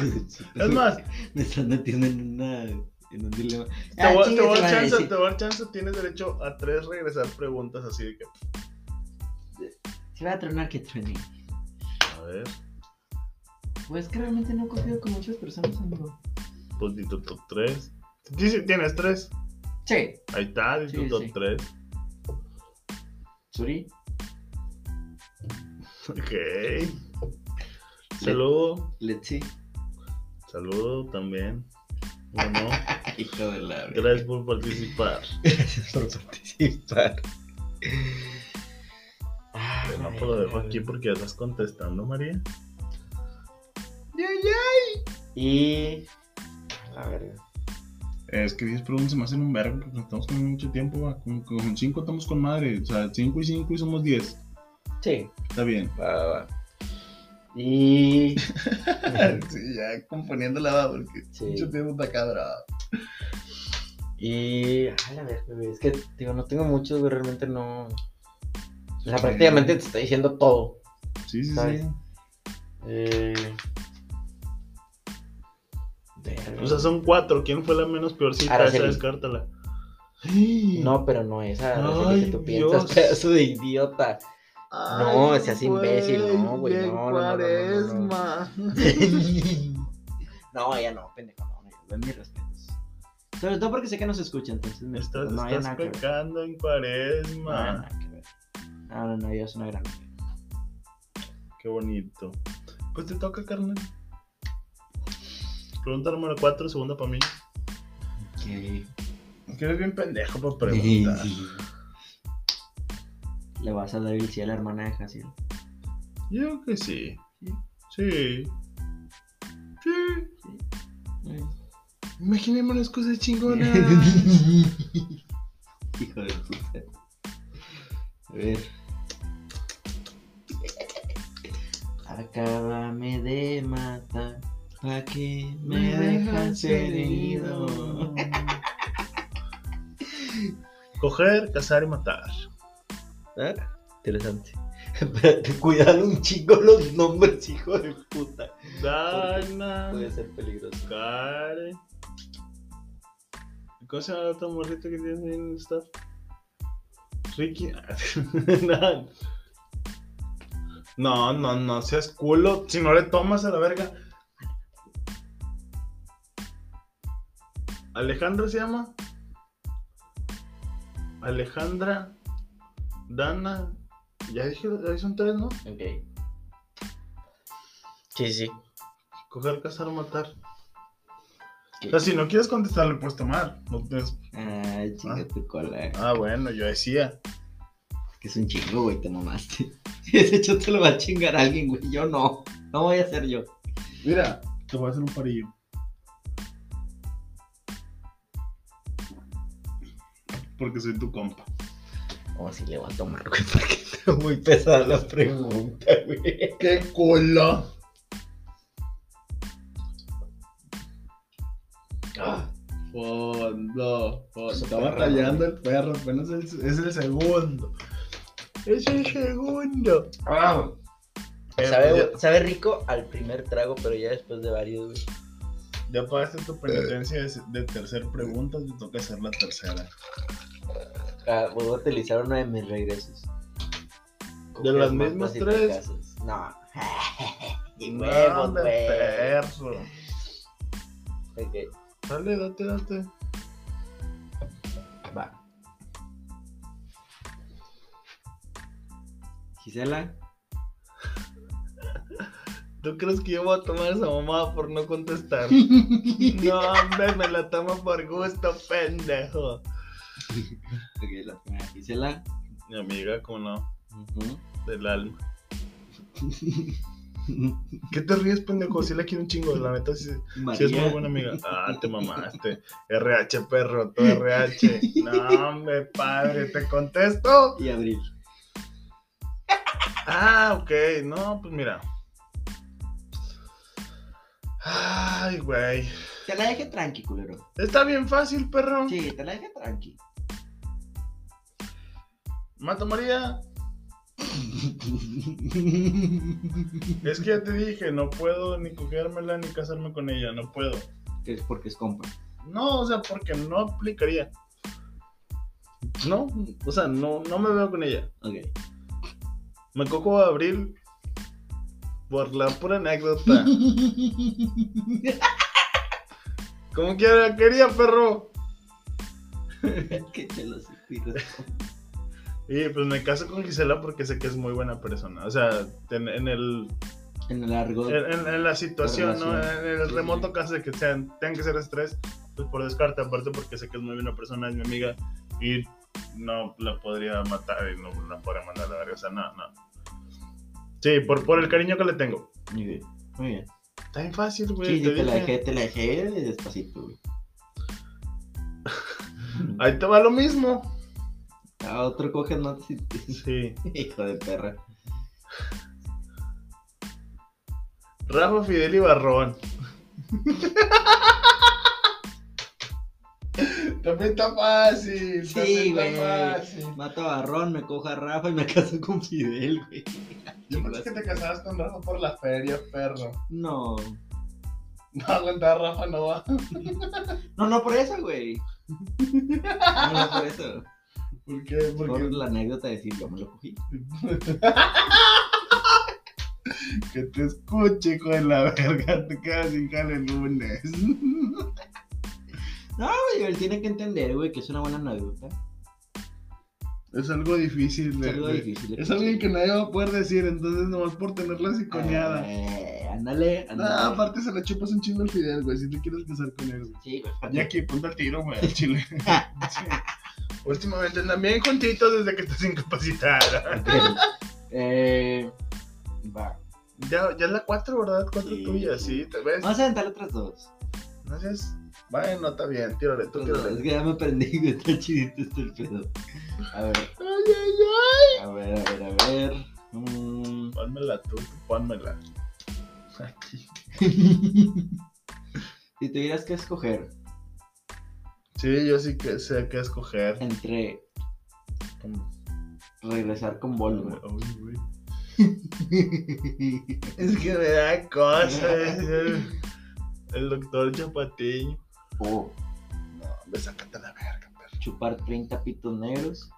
Es más, Me estás metiendo en una. en un dilema. te Ah, voy, te chingue voy chance, te voy a dar chance, tienes derecho a tres regresar preguntas así de que, Si va a tronar, que truene. a ver, Pues que realmente no he cogido con muchas personas, amigo. pues di tu top tres. Dice, tienes tres. Sí. Ahí está, di tu Sí, top sí. tres. Suri. Ok. Saludo, Let's see. Saludo también. Bueno, Hijo de la gracias por participar. Gracias por participar. Pero no pues lo dejo aquí porque ya estás contestando, María. Y. A ver. Es que 10 preguntas se me hacen un verbo porque estamos con mucho tiempo. Con, con 5 estamos con madre. O sea, 5 y 5 y somos 10. Sí. Está bien. Va, va, va. Y. sí, ya componiéndola va porque Sí. mucho tiempo está cabrón. Y. A la verga, güey. Es que, digo, no tengo muchos, güey. Realmente no. O sea, prácticamente te está diciendo todo. Sí, sí, ¿Sabes? sí. Eh. O sea, son 4. ¿Quién fue la menos peorcita? Esa Araceli. descártala. No, pero no esa. Araceli, Ay, que tú Dios. piensas, pedazo de idiota. No, seas imbécil, no, güey, no, no, no, no, no, no. cuaresma. no, ella no, pendejo, no, no, ven mis respetos. Sobre todo porque sé que nos escucha, entonces me- Estás, no hay estás nada que ver. pecando en No hay cuaresma. nada que ver. No, no, no, yo soy una gran mujer. Qué bonito. Pues te toca, carnal. Pregunta número 4, segunda para mí. Que Que eres bien pendejo para preguntar. Le vas a dar el sí a la hermana de Jaciel. Yo que sí. Sí. Sí. Ay. Imaginémonos cosas chingonas. Hijo de puta. A ver. Acábame de matar. Pa' que me dejas herido. Coger, cazar y matar. ¿Eh? Interesante. Espérate, cuidado un chingo los nombres, hijo de puta. Dana. Puede ser peligroso. Karen. ¿Cómo se llama la otra morrita que tienes ahí en el staff? Ricky. no. no, no, no seas culo. Si no le tomas a la verga. Alejandra se llama. Alejandra. Dana. Ya dije, ahí son tres, ¿no? Ok. Sí, sí. Coger, cazar o matar. O sea, si no quieres contestar, le puedes tomar. No tienes- Ay, chinga tu cola. Ah, bueno, yo decía. Que es un chingo, güey, te mamaste. Ese hecho te lo va a chingar alguien, güey. Yo no. No voy a ser yo. Mira, te voy a hacer un parillo. Porque soy tu compa. O si le voy a tomar, güey, porque está muy pesada la pregunta, güey. ¡Qué culo! Ah, Fondo, fondo. Su Estaba perro, tallando el perro, apenas es, es el segundo. Es el segundo. Sabe, pues sabe rico al primer trago, pero ya después de varios, güey. ya, ya pagaste tu penitencia de, de tercer pregunta, te toca hacer la tercera. Voy a utilizar uno de mis regresos. ¿De las mismas tres? No. y huevos, güey. perro. Ok, Dale, date, date. va. Gisela. ¿Tú crees que yo voy a tomar esa mamada por no contestar? no, hombre, me la tomo por gusto, pendejo. Ok, la primera Gisela. Mi amiga, como no, del alma. ¿Qué te ríes, pendejo? Si la quiero un chingo, la neta, María. es muy buena amiga. Ah, te mamaste. RH, perro, tu RH. No, hombre, padre, te contesto. Y Abril. Ah, ok, no, pues mira. Ay, güey. Te la dejé tranqui, culero. Está bien fácil, perro. Sí, te la dejé tranqui. Mata María. Es que ya te dije, no puedo ni cogérmela ni casarme con ella, no puedo. Que es porque es compa. No, o sea, porque no aplicaría. No, o sea, no, no me veo con ella. Ok. Me cojo a Abril por la pura anécdota. Como quiera, quería, perro. que te lo cuido. Y pues me caso con Gisela porque sé que es muy buena persona. O sea, en, en el, En el argot. en, la situación, ¿no? En, el remoto sí. caso de que sean, tengan que ser estrés, pues por descarte, aparte porque sé que es muy buena persona, es mi amiga. Y no la podría matar y no la podría mandar a la verga. O sea, no, no. Sí, por, por el cariño que le tengo. Muy bien. Muy bien. Está bien fácil, güey. Sí, sí, te te la dejé, te la dejé despacito, güey. Ahí te va lo mismo. A otro coges notas y Sí. Hijo de perra. Rafa Fidel y Barrón. También está fácil. Sí, güey. Mato a Barrón, me cojo a Rafa y me caso con Fidel, güey. Yo pensé que te casabas con Rafa por la feria, perro. No. No, aguantar Rafa no va. No, no por eso, güey. No, no por eso. ¿Por qué? Por la anécdota de decir, yo me lo cogí. que te escuche, hijo de la verga. Te quedas sin jale el lunes. No, güey, él tiene que entender, güey, que es una buena anécdota. Es algo difícil. Es de- algo de- difícil. de Es alguien que nadie va a poder decir, entonces nomás por tenerla psiconeada. Eh, ándale, ándale. Ah, aparte se la chupas un chingo el Fidel, güey, si te quieres casar con él, güey. Sí, güey. Y aquí, ponte el tiro, güey, al chile. Sí. Últimamente andan bien juntitos desde que estás incapacitada. eh, va. Ya, ya es la 4, ¿verdad? 4 Sí. tuya, sí, te ves. Vamos a aventar otras dos. No seas. Bueno, está bien, tírale, tú dos. Es tírale. que ya me aprendí. Está chidito este pedo. A ver, Ay, ay, a ver, a ver, a ver. Mm. ay. Pónmela tú, pónmela. Aquí. si tuvieras que escoger Sí, yo sí que sé qué escoger. entre regresar con Voldemort. Ay, güey. Es que me da cosas. El, el doctor Chapatín. o No, me sácate la verga, perro. chupar 30 pitos negros.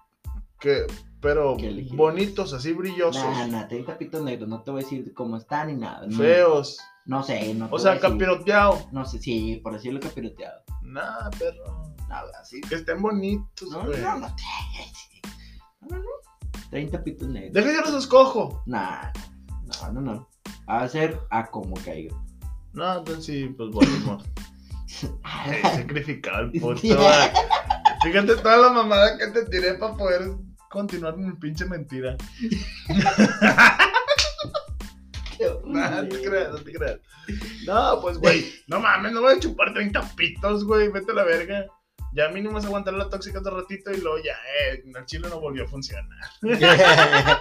Que, pero bonitos, así brillosos. Nah, nah, 30 pitos negros. No te voy a decir cómo están ni nada. Feos. No sé, no O sea, capiroteado. No sé, sí, por decirlo capiroteado. Nah, perro. Nada, así. Que estén bonitos, No, güey. no, no, no, no, no. 30 pitos negros. Deja yo los escojo. Nah, no, no, no. Va a ser a como caiga. No, entonces sí, pues Voldemort. Ay, sacrificado el puto. Fíjate toda la mamada que te tiré para poder continuar con mi pinche mentira. Nah, no te creas, no te creas. No, pues, güey, no mames, no voy a chupar 30 pitos, güey, vete a la verga. Ya a mí no me vas a aguantar la tóxica otro ratito y luego ya, eh, el chile no volvió a funcionar.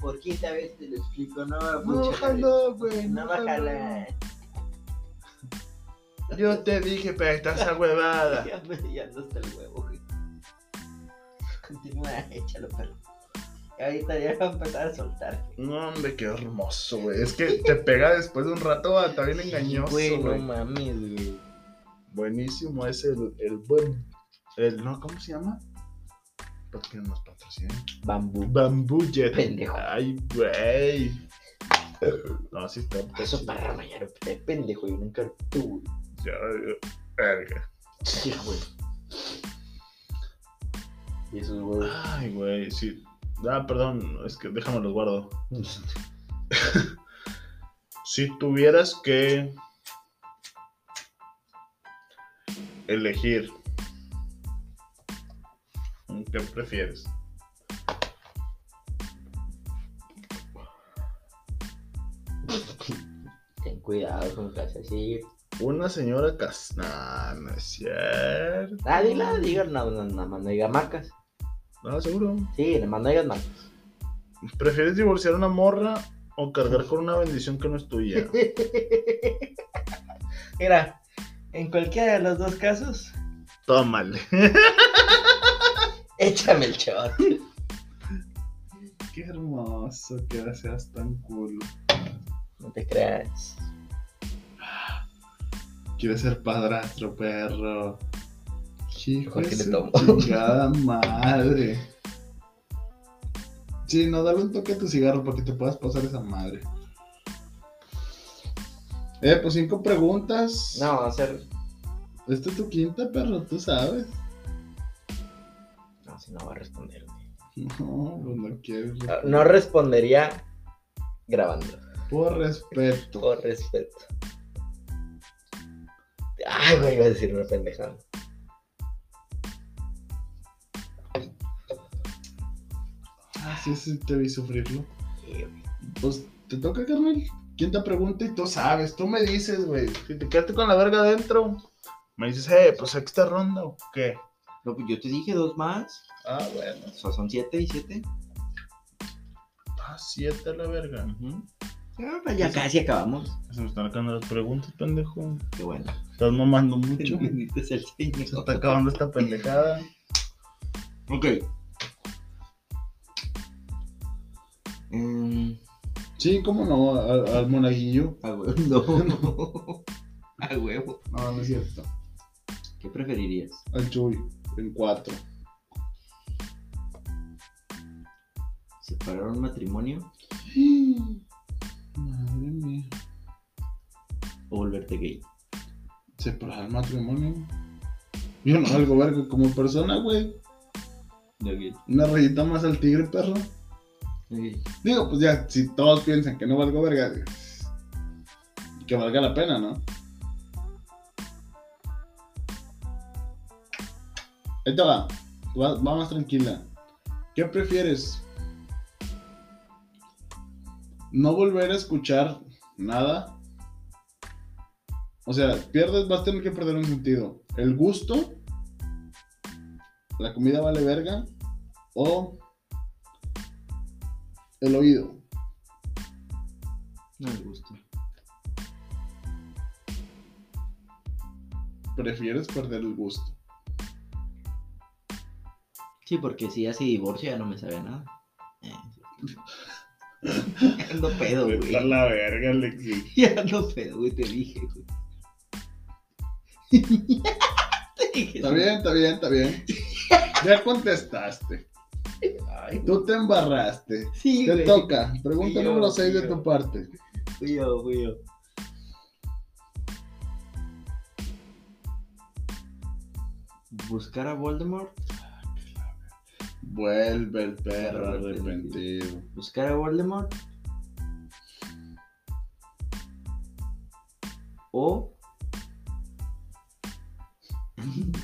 Por quinta vez te lo explico, no, No, mucho. ojalá, güey. No bájala. Yo te dije, pero estás esa huevada. Ya ya no está el huevo, güey. Continúa, échalo, perro. Ahorita ya va a empezar a soltar. No, hombre, qué hermoso, güey. Es que te pega después de un rato, va, está bien engañoso, Güey, no güey. mames, güey. Buenísimo, es el, el buen. El, no, ¿cómo se llama? Porque nos patrocina. Bambú. Bamboo Jet. Pendejo. Ay, güey. No, sí está. Eso para ramayar, pendejo, yo nunca tuve. Ya, ya, verga. Sí, güey. Y esos huevos. Ay, güey, sí. Ah, perdón, es que déjame los guardo. Si tuvieras que elegir, ¿qué prefieres? Ten cuidado con así. Una señora cas... Nah, no es cierto. Ah, dila, diga, no, no, nada más no diga marcas. No, seguro. Sí, no digas marcas. ¿Prefieres divorciar a una morra o cargar con una bendición que no es tuya? Mira, en cualquiera de los dos casos, Tómale. échame el shot. Qué hermoso que seas tan culo. No te creas. Quieres ser padrastro, perro. Hijo ¿Por de qué le chingada madre. Sí, no, dale un toque a tu cigarro para que te puedas pasar esa madre. Eh, pues cinco preguntas. No, va a ser. Esta es tu quinta, perro, tú sabes. No, si no va a responder. güey. No, pues no quieres. Ah, No respondería grabando. Por respeto. Por respeto. Ay, güey, iba a decir una pendejada. Sí, sí, te vi sufrirlo. Sí, güey. Pues te toca, carnal. Quinta pregunta y tú sabes. Tú me dices, güey, si te quedaste con la verga adentro, me dices, eh, pues sexta ronda o qué. No, pues yo te dije dos más. Ah, bueno. O sea, son siete y siete. Ah, siete a la verga. Ah, pues ya casi acabamos. Se me están acabando las preguntas, pendejo. Qué bueno. Estás mamando mucho. Bendito sea el Señor. Se está acabando esta pendejada. Ok. Mm, Sí, cómo no, al, al monaguillo. a huevo. No. a huevo. No, no es cierto. ¿Qué preferirías? Al Chuy, en cuatro. ¿Separar un matrimonio Madre mía. o volverte gay? Se para el matrimonio. Yo no valgo verga como persona, güey. Una rayita más al tigre, perro. Digo, pues ya, si todos piensan que no valgo verga, que valga la pena, ¿no? Te va. Va, va más tranquila. ¿Qué prefieres? ¿No volver a escuchar nada? O sea, pierdes, vas a tener que perder un sentido. ¿El gusto? ¿La comida vale verga? ¿O el oído? No me gusta. Prefieres perder el gusto. Sí, porque si ya se divorcia ya no me sabe nada. Eh, Ando pedo, güey. La verga. Ya ando pedo, güey, te dije, güey. te dije. Está bien, está bien, está bien. Ya contestaste. Ay, Tú te embarraste. sí, Te güey. toca. Pregunta Fui yo, número 6 de yo. tu parte. Fui yo, fui yo. Buscar a Voldemort. Vuelve el Perro arrepentido. Buscar a Voldemort. O.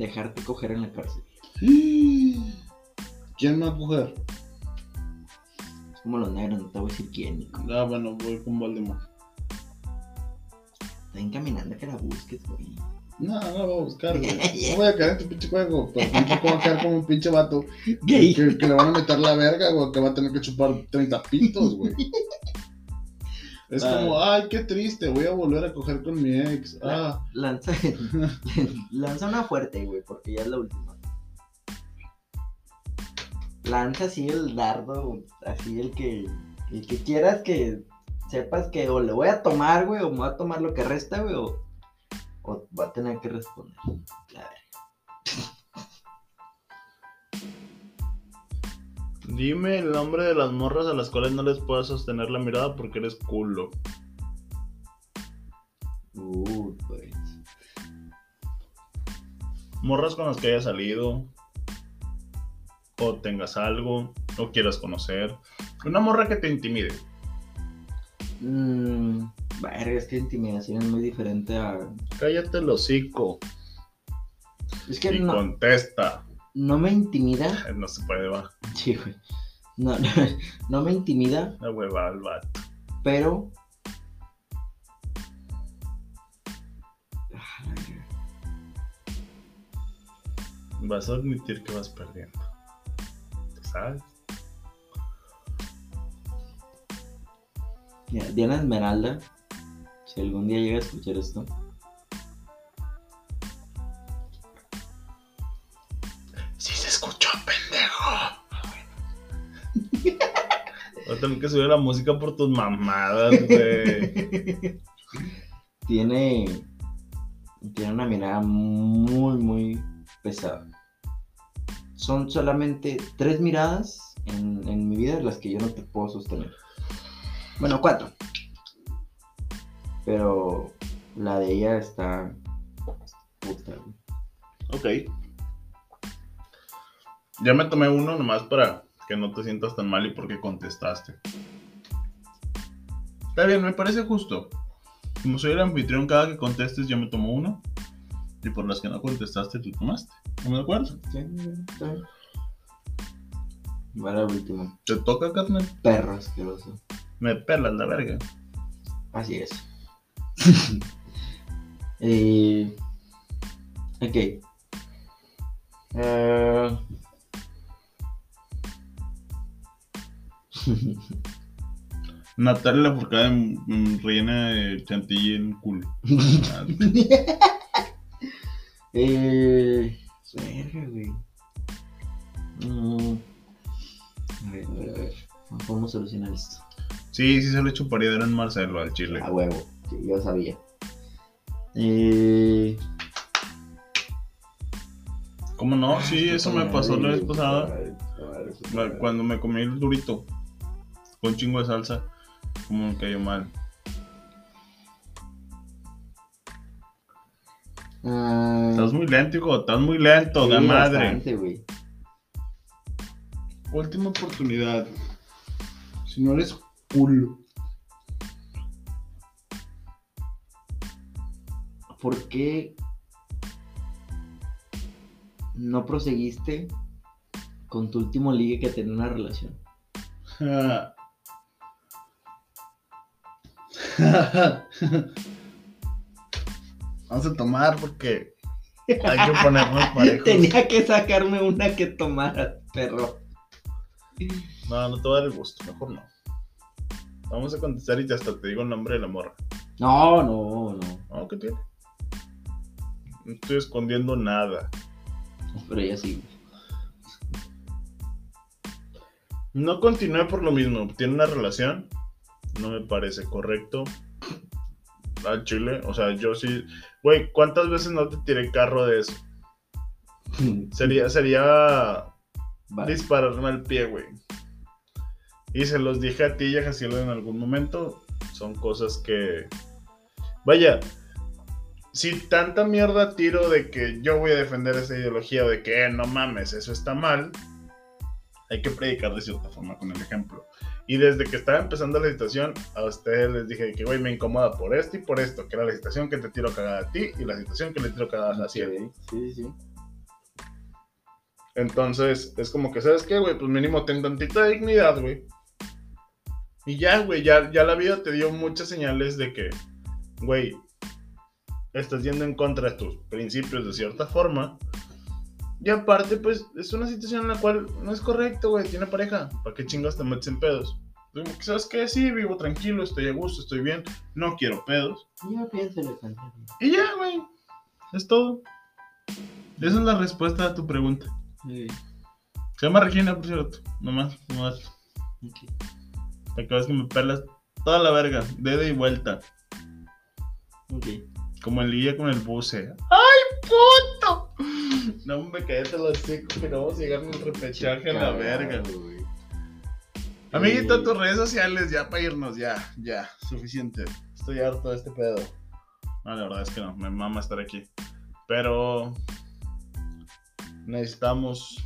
Dejarte coger en la cárcel. ¿Quién me va a coger? Es como los negros, no te voy a decir quién. Nico. Ah, bueno, voy con Voldemort. Está encaminando a que la busques, güey. No, no la voy a buscar, güey. No voy a caer en tu pinche juego. Pero tampoco voy a caer como un pinche vato que, Gay. que- que le van a meter la verga, güey. Que va a tener que chupar 30 pitos, güey. Es Ah. como, ay, qué triste, voy a volver a coger con mi ex. Ah, Lanza, lanza una fuerte, güey, porque ya es la última. Lanza así el dardo, así el que, el que quieras que sepas que o le voy a tomar, güey, o me voy a tomar lo que resta, güey, o, o va a tener que responder. A ver. Dime el nombre de las morras a las cuales no les puedas sostener la mirada porque eres culo. Uh, pues. Morras con las que hayas salido. O tengas algo. O quieras conocer. Una morra que te intimide. Mmm. Verga, es que intimidación es muy diferente a. Cállate el hocico. Es que Y no, contesta. No me intimida. No se puede, va. Sí, güey. No, no, no me intimida, La hueva al vato. pero. Vas a admitir que vas perdiendo. ¿Tú sabes? Diana Esmeralda, si algún día llega a escuchar esto, Tener que subir la música por tus mamadas, güey. tiene, tiene una mirada muy, muy pesada. Son solamente tres miradas en, en mi vida las que yo no te puedo sostener. Bueno, cuatro. Pero la de ella está... Puta. Ok. Ya me tomé uno nomás para que no te sientas tan mal y porque contestaste. Está bien, me parece justo. Como soy el anfitrión, cada que contestes yo me tomo uno. Y por las que no contestaste, tú tomaste. ¿No me acuerdo? Sí. Va la última. Te toca, carnal. Perro asqueroso. Me pelas la verga. Así es. eh, ok. Eh, Natalia Lafourcade en, en rellena de chantilly en culo. Ah, eh, verga, güey. Mm, a ver, a ver, a ver. ¿Cómo podemos solucionar esto? Sí, sí se le chuparía en Marcelo al chile. A huevo, sí, yo sabía. Eh, ¿Cómo no? Sí, eso me pasó la vez pasada. Cu- Cuando me comí el durito con chingo de salsa, como me cayó mal. Ay, Estás muy lento, hijo. Estás muy lento, sí, de madre. bastante. Última oportunidad. Si no eres culo. ¿Por qué no proseguiste con tu último ligue que tenía una relación? Vamos a tomar porque hay que ponernos parejos. Tenía que sacarme una que tomara, perro. No, no te va a dar el gusto, mejor no. Vamos a contestar y hasta te digo el nombre de la morra. No, no, no. No, ¿qué tiene? No estoy escondiendo nada. Pero ella sí. No continué por lo mismo. Tiene una relación. No me parece correcto. Al chile. O sea, yo sí. Güey, ¿cuántas veces no te tiré carro de eso? Sería, sería Vale. dispararme al pie, güey. Y se los dije a ti y a Jaciel en algún momento. Son cosas que. Vaya. Si tanta mierda tiro de que yo voy a defender esa ideología o de que "Eh, no mames, eso está mal, hay que predicar de cierta forma con el ejemplo. Y desde que estaba empezando la situación, a ustedes les dije que, güey, me incomoda por esto y por esto, que era la situación que te tiro cagada a ti y la situación que le tiro cagada a Jaciel. Ok, Sí, sí. Entonces, es como que, ¿sabes qué, güey? Pues mínimo ten tantita dignidad, güey. Y ya, güey, ya, ya la vida te dio muchas señales de que, güey, estás yendo en contra de tus principios de cierta forma. Y aparte, pues, es una situación en la cual no es correcto, güey, tiene pareja. ¿Para qué chingas te metes en pedos? ¿Sabes qué? Sí, vivo tranquilo, estoy a gusto, estoy bien, no quiero pedos. Ya piénsale tantito. Y ya, güey, es todo. Esa es la respuesta a tu pregunta. Sí, Se llama Regina, por cierto. Nomás, nomás. ok. Para que veas que me pelas toda la verga. De ida y vuelta. Ok. Como el guía con el buce. ¡Ay, puto! No me cállate los chicos que no vamos a llegar en el repechaje a la verga. güey. Amiguito, Eh, tus redes sociales ya para irnos, ya, ya, suficiente. Estoy harto de este pedo. No, la verdad es que no, me mama estar aquí. Pero necesitamos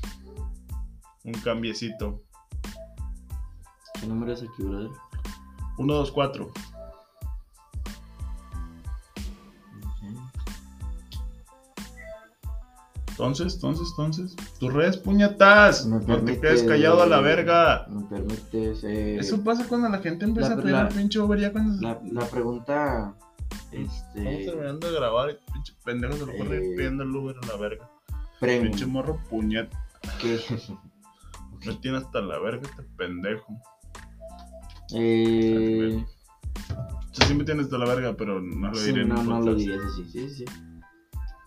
un cambiecito. ¿Qué número es aquí, brother? 1, 2, 4. Entonces, entonces, entonces. Tus redes puñetas. Me No te quedes callado a la verga. ¿Me permites? eh, Eso pasa cuando la gente empieza la- a pedir la- pinche Uber ya cuando la, la pregunta. Estamos Este. terminando de grabar y pinche pendejo se lo pone Eh. pidiendo el Uber a la verga. Premium. Pinche morro puñet. que- Me tiene hasta la verga este pendejo. eh, O sea, sí me tiene hasta la verga, pero no lo sí, diré en no, no lo dirías así. Sí, sí.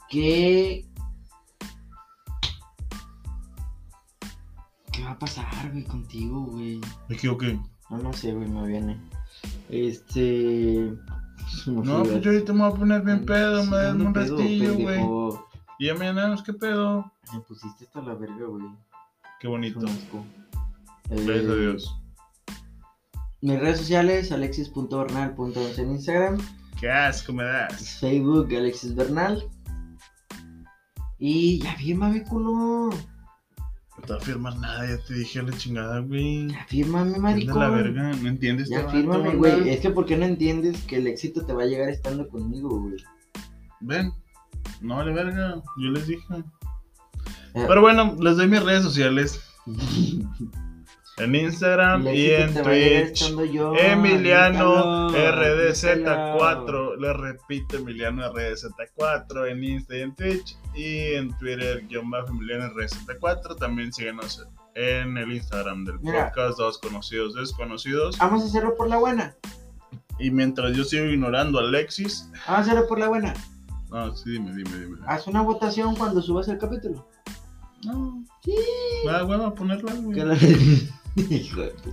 ¿Qué. Va a pasar, güey, contigo, güey? Me equivoqué. No, no sé, güey, me viene. Este. No, sé, pues yo ahorita me voy a poner bien pedo, Sí, me ando un pedo, restillo, güey. Y ya mañana, ¿qué pedo? Me pusiste hasta la verga, güey. Qué bonito. Gracias a Eh, Dios. Mis redes sociales, alexis.bernal.11 en Instagram, Qué asco me das. Facebook, Alexis Bernal. Y ya fírmame, culo. Te firmar nada, ya te dije la chingada, güey. Ya fírmame, Anda maricón. la verga, no entiendes. Ya este fírmame, güey. Es que ¿por qué no entiendes que el éxito te va a llegar estando conmigo, güey? Ven. No vale verga, yo les dije. Eh, Pero bueno, les doy mis redes sociales. En Instagram y en Twitch. yo, Emiliano admítalo, RDZ4, le repito Emiliano RDZ4 en Insta y en Twitch y en Twitter guion bajo Emiliano RDZ4 también síguenos en el Instagram del Mira. podcast Dos Conocidos Desconocidos Vamos a hacerlo por la buena. y mientras yo sigo ignorando a Alexis Vamos a hacerlo por la buena. no, sí, dime, dime, dime Haz una votación cuando subas el capítulo. no, Sí. va, hueva a ponerla güey.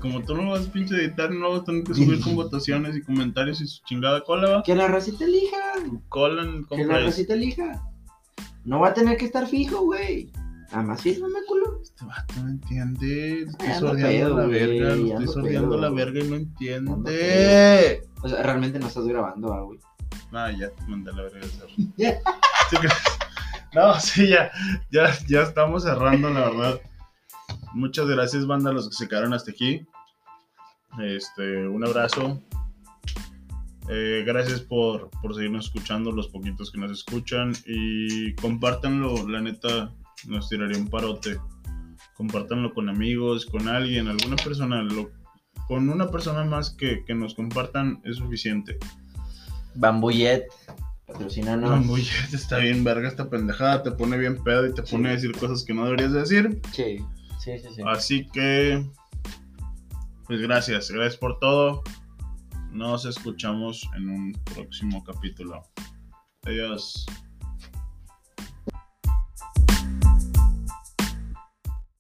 Como tú no lo vas a pinche editar no vas a tener que subir con votaciones y comentarios y su chingada cola va Que la racita elija. colan Que la racita elija. No va a tener que estar fijo, güey. Además, fírmame, culo. Este vato no entiende. Estoy Ay, sordeando la verga. Lo estoy ando sordeando la verga y no entiende. O sea, realmente no estás grabando, ah, güey. Ah, ya te mandé la verga de. No, sí, ya, ya, ya estamos cerrando, la verdad. Muchas gracias, banda, a los que se quedaron hasta aquí. Este, un abrazo. Eh, gracias por, por seguirnos escuchando, los poquitos que nos escuchan. Y compártanlo, la neta, nos tiraría un parote. Compártanlo con amigos, con alguien, alguna persona. lo- con una persona más que, que nos compartan es suficiente. Bambuyet, patrocínanos. No, muy, está bien verga esta pendejada, te pone bien pedo y te pone a decir cosas que no deberías decir. Sí, sí, sí. sí. Así que, pues gracias, gracias por todo. Nos escuchamos en un próximo capítulo. Adiós.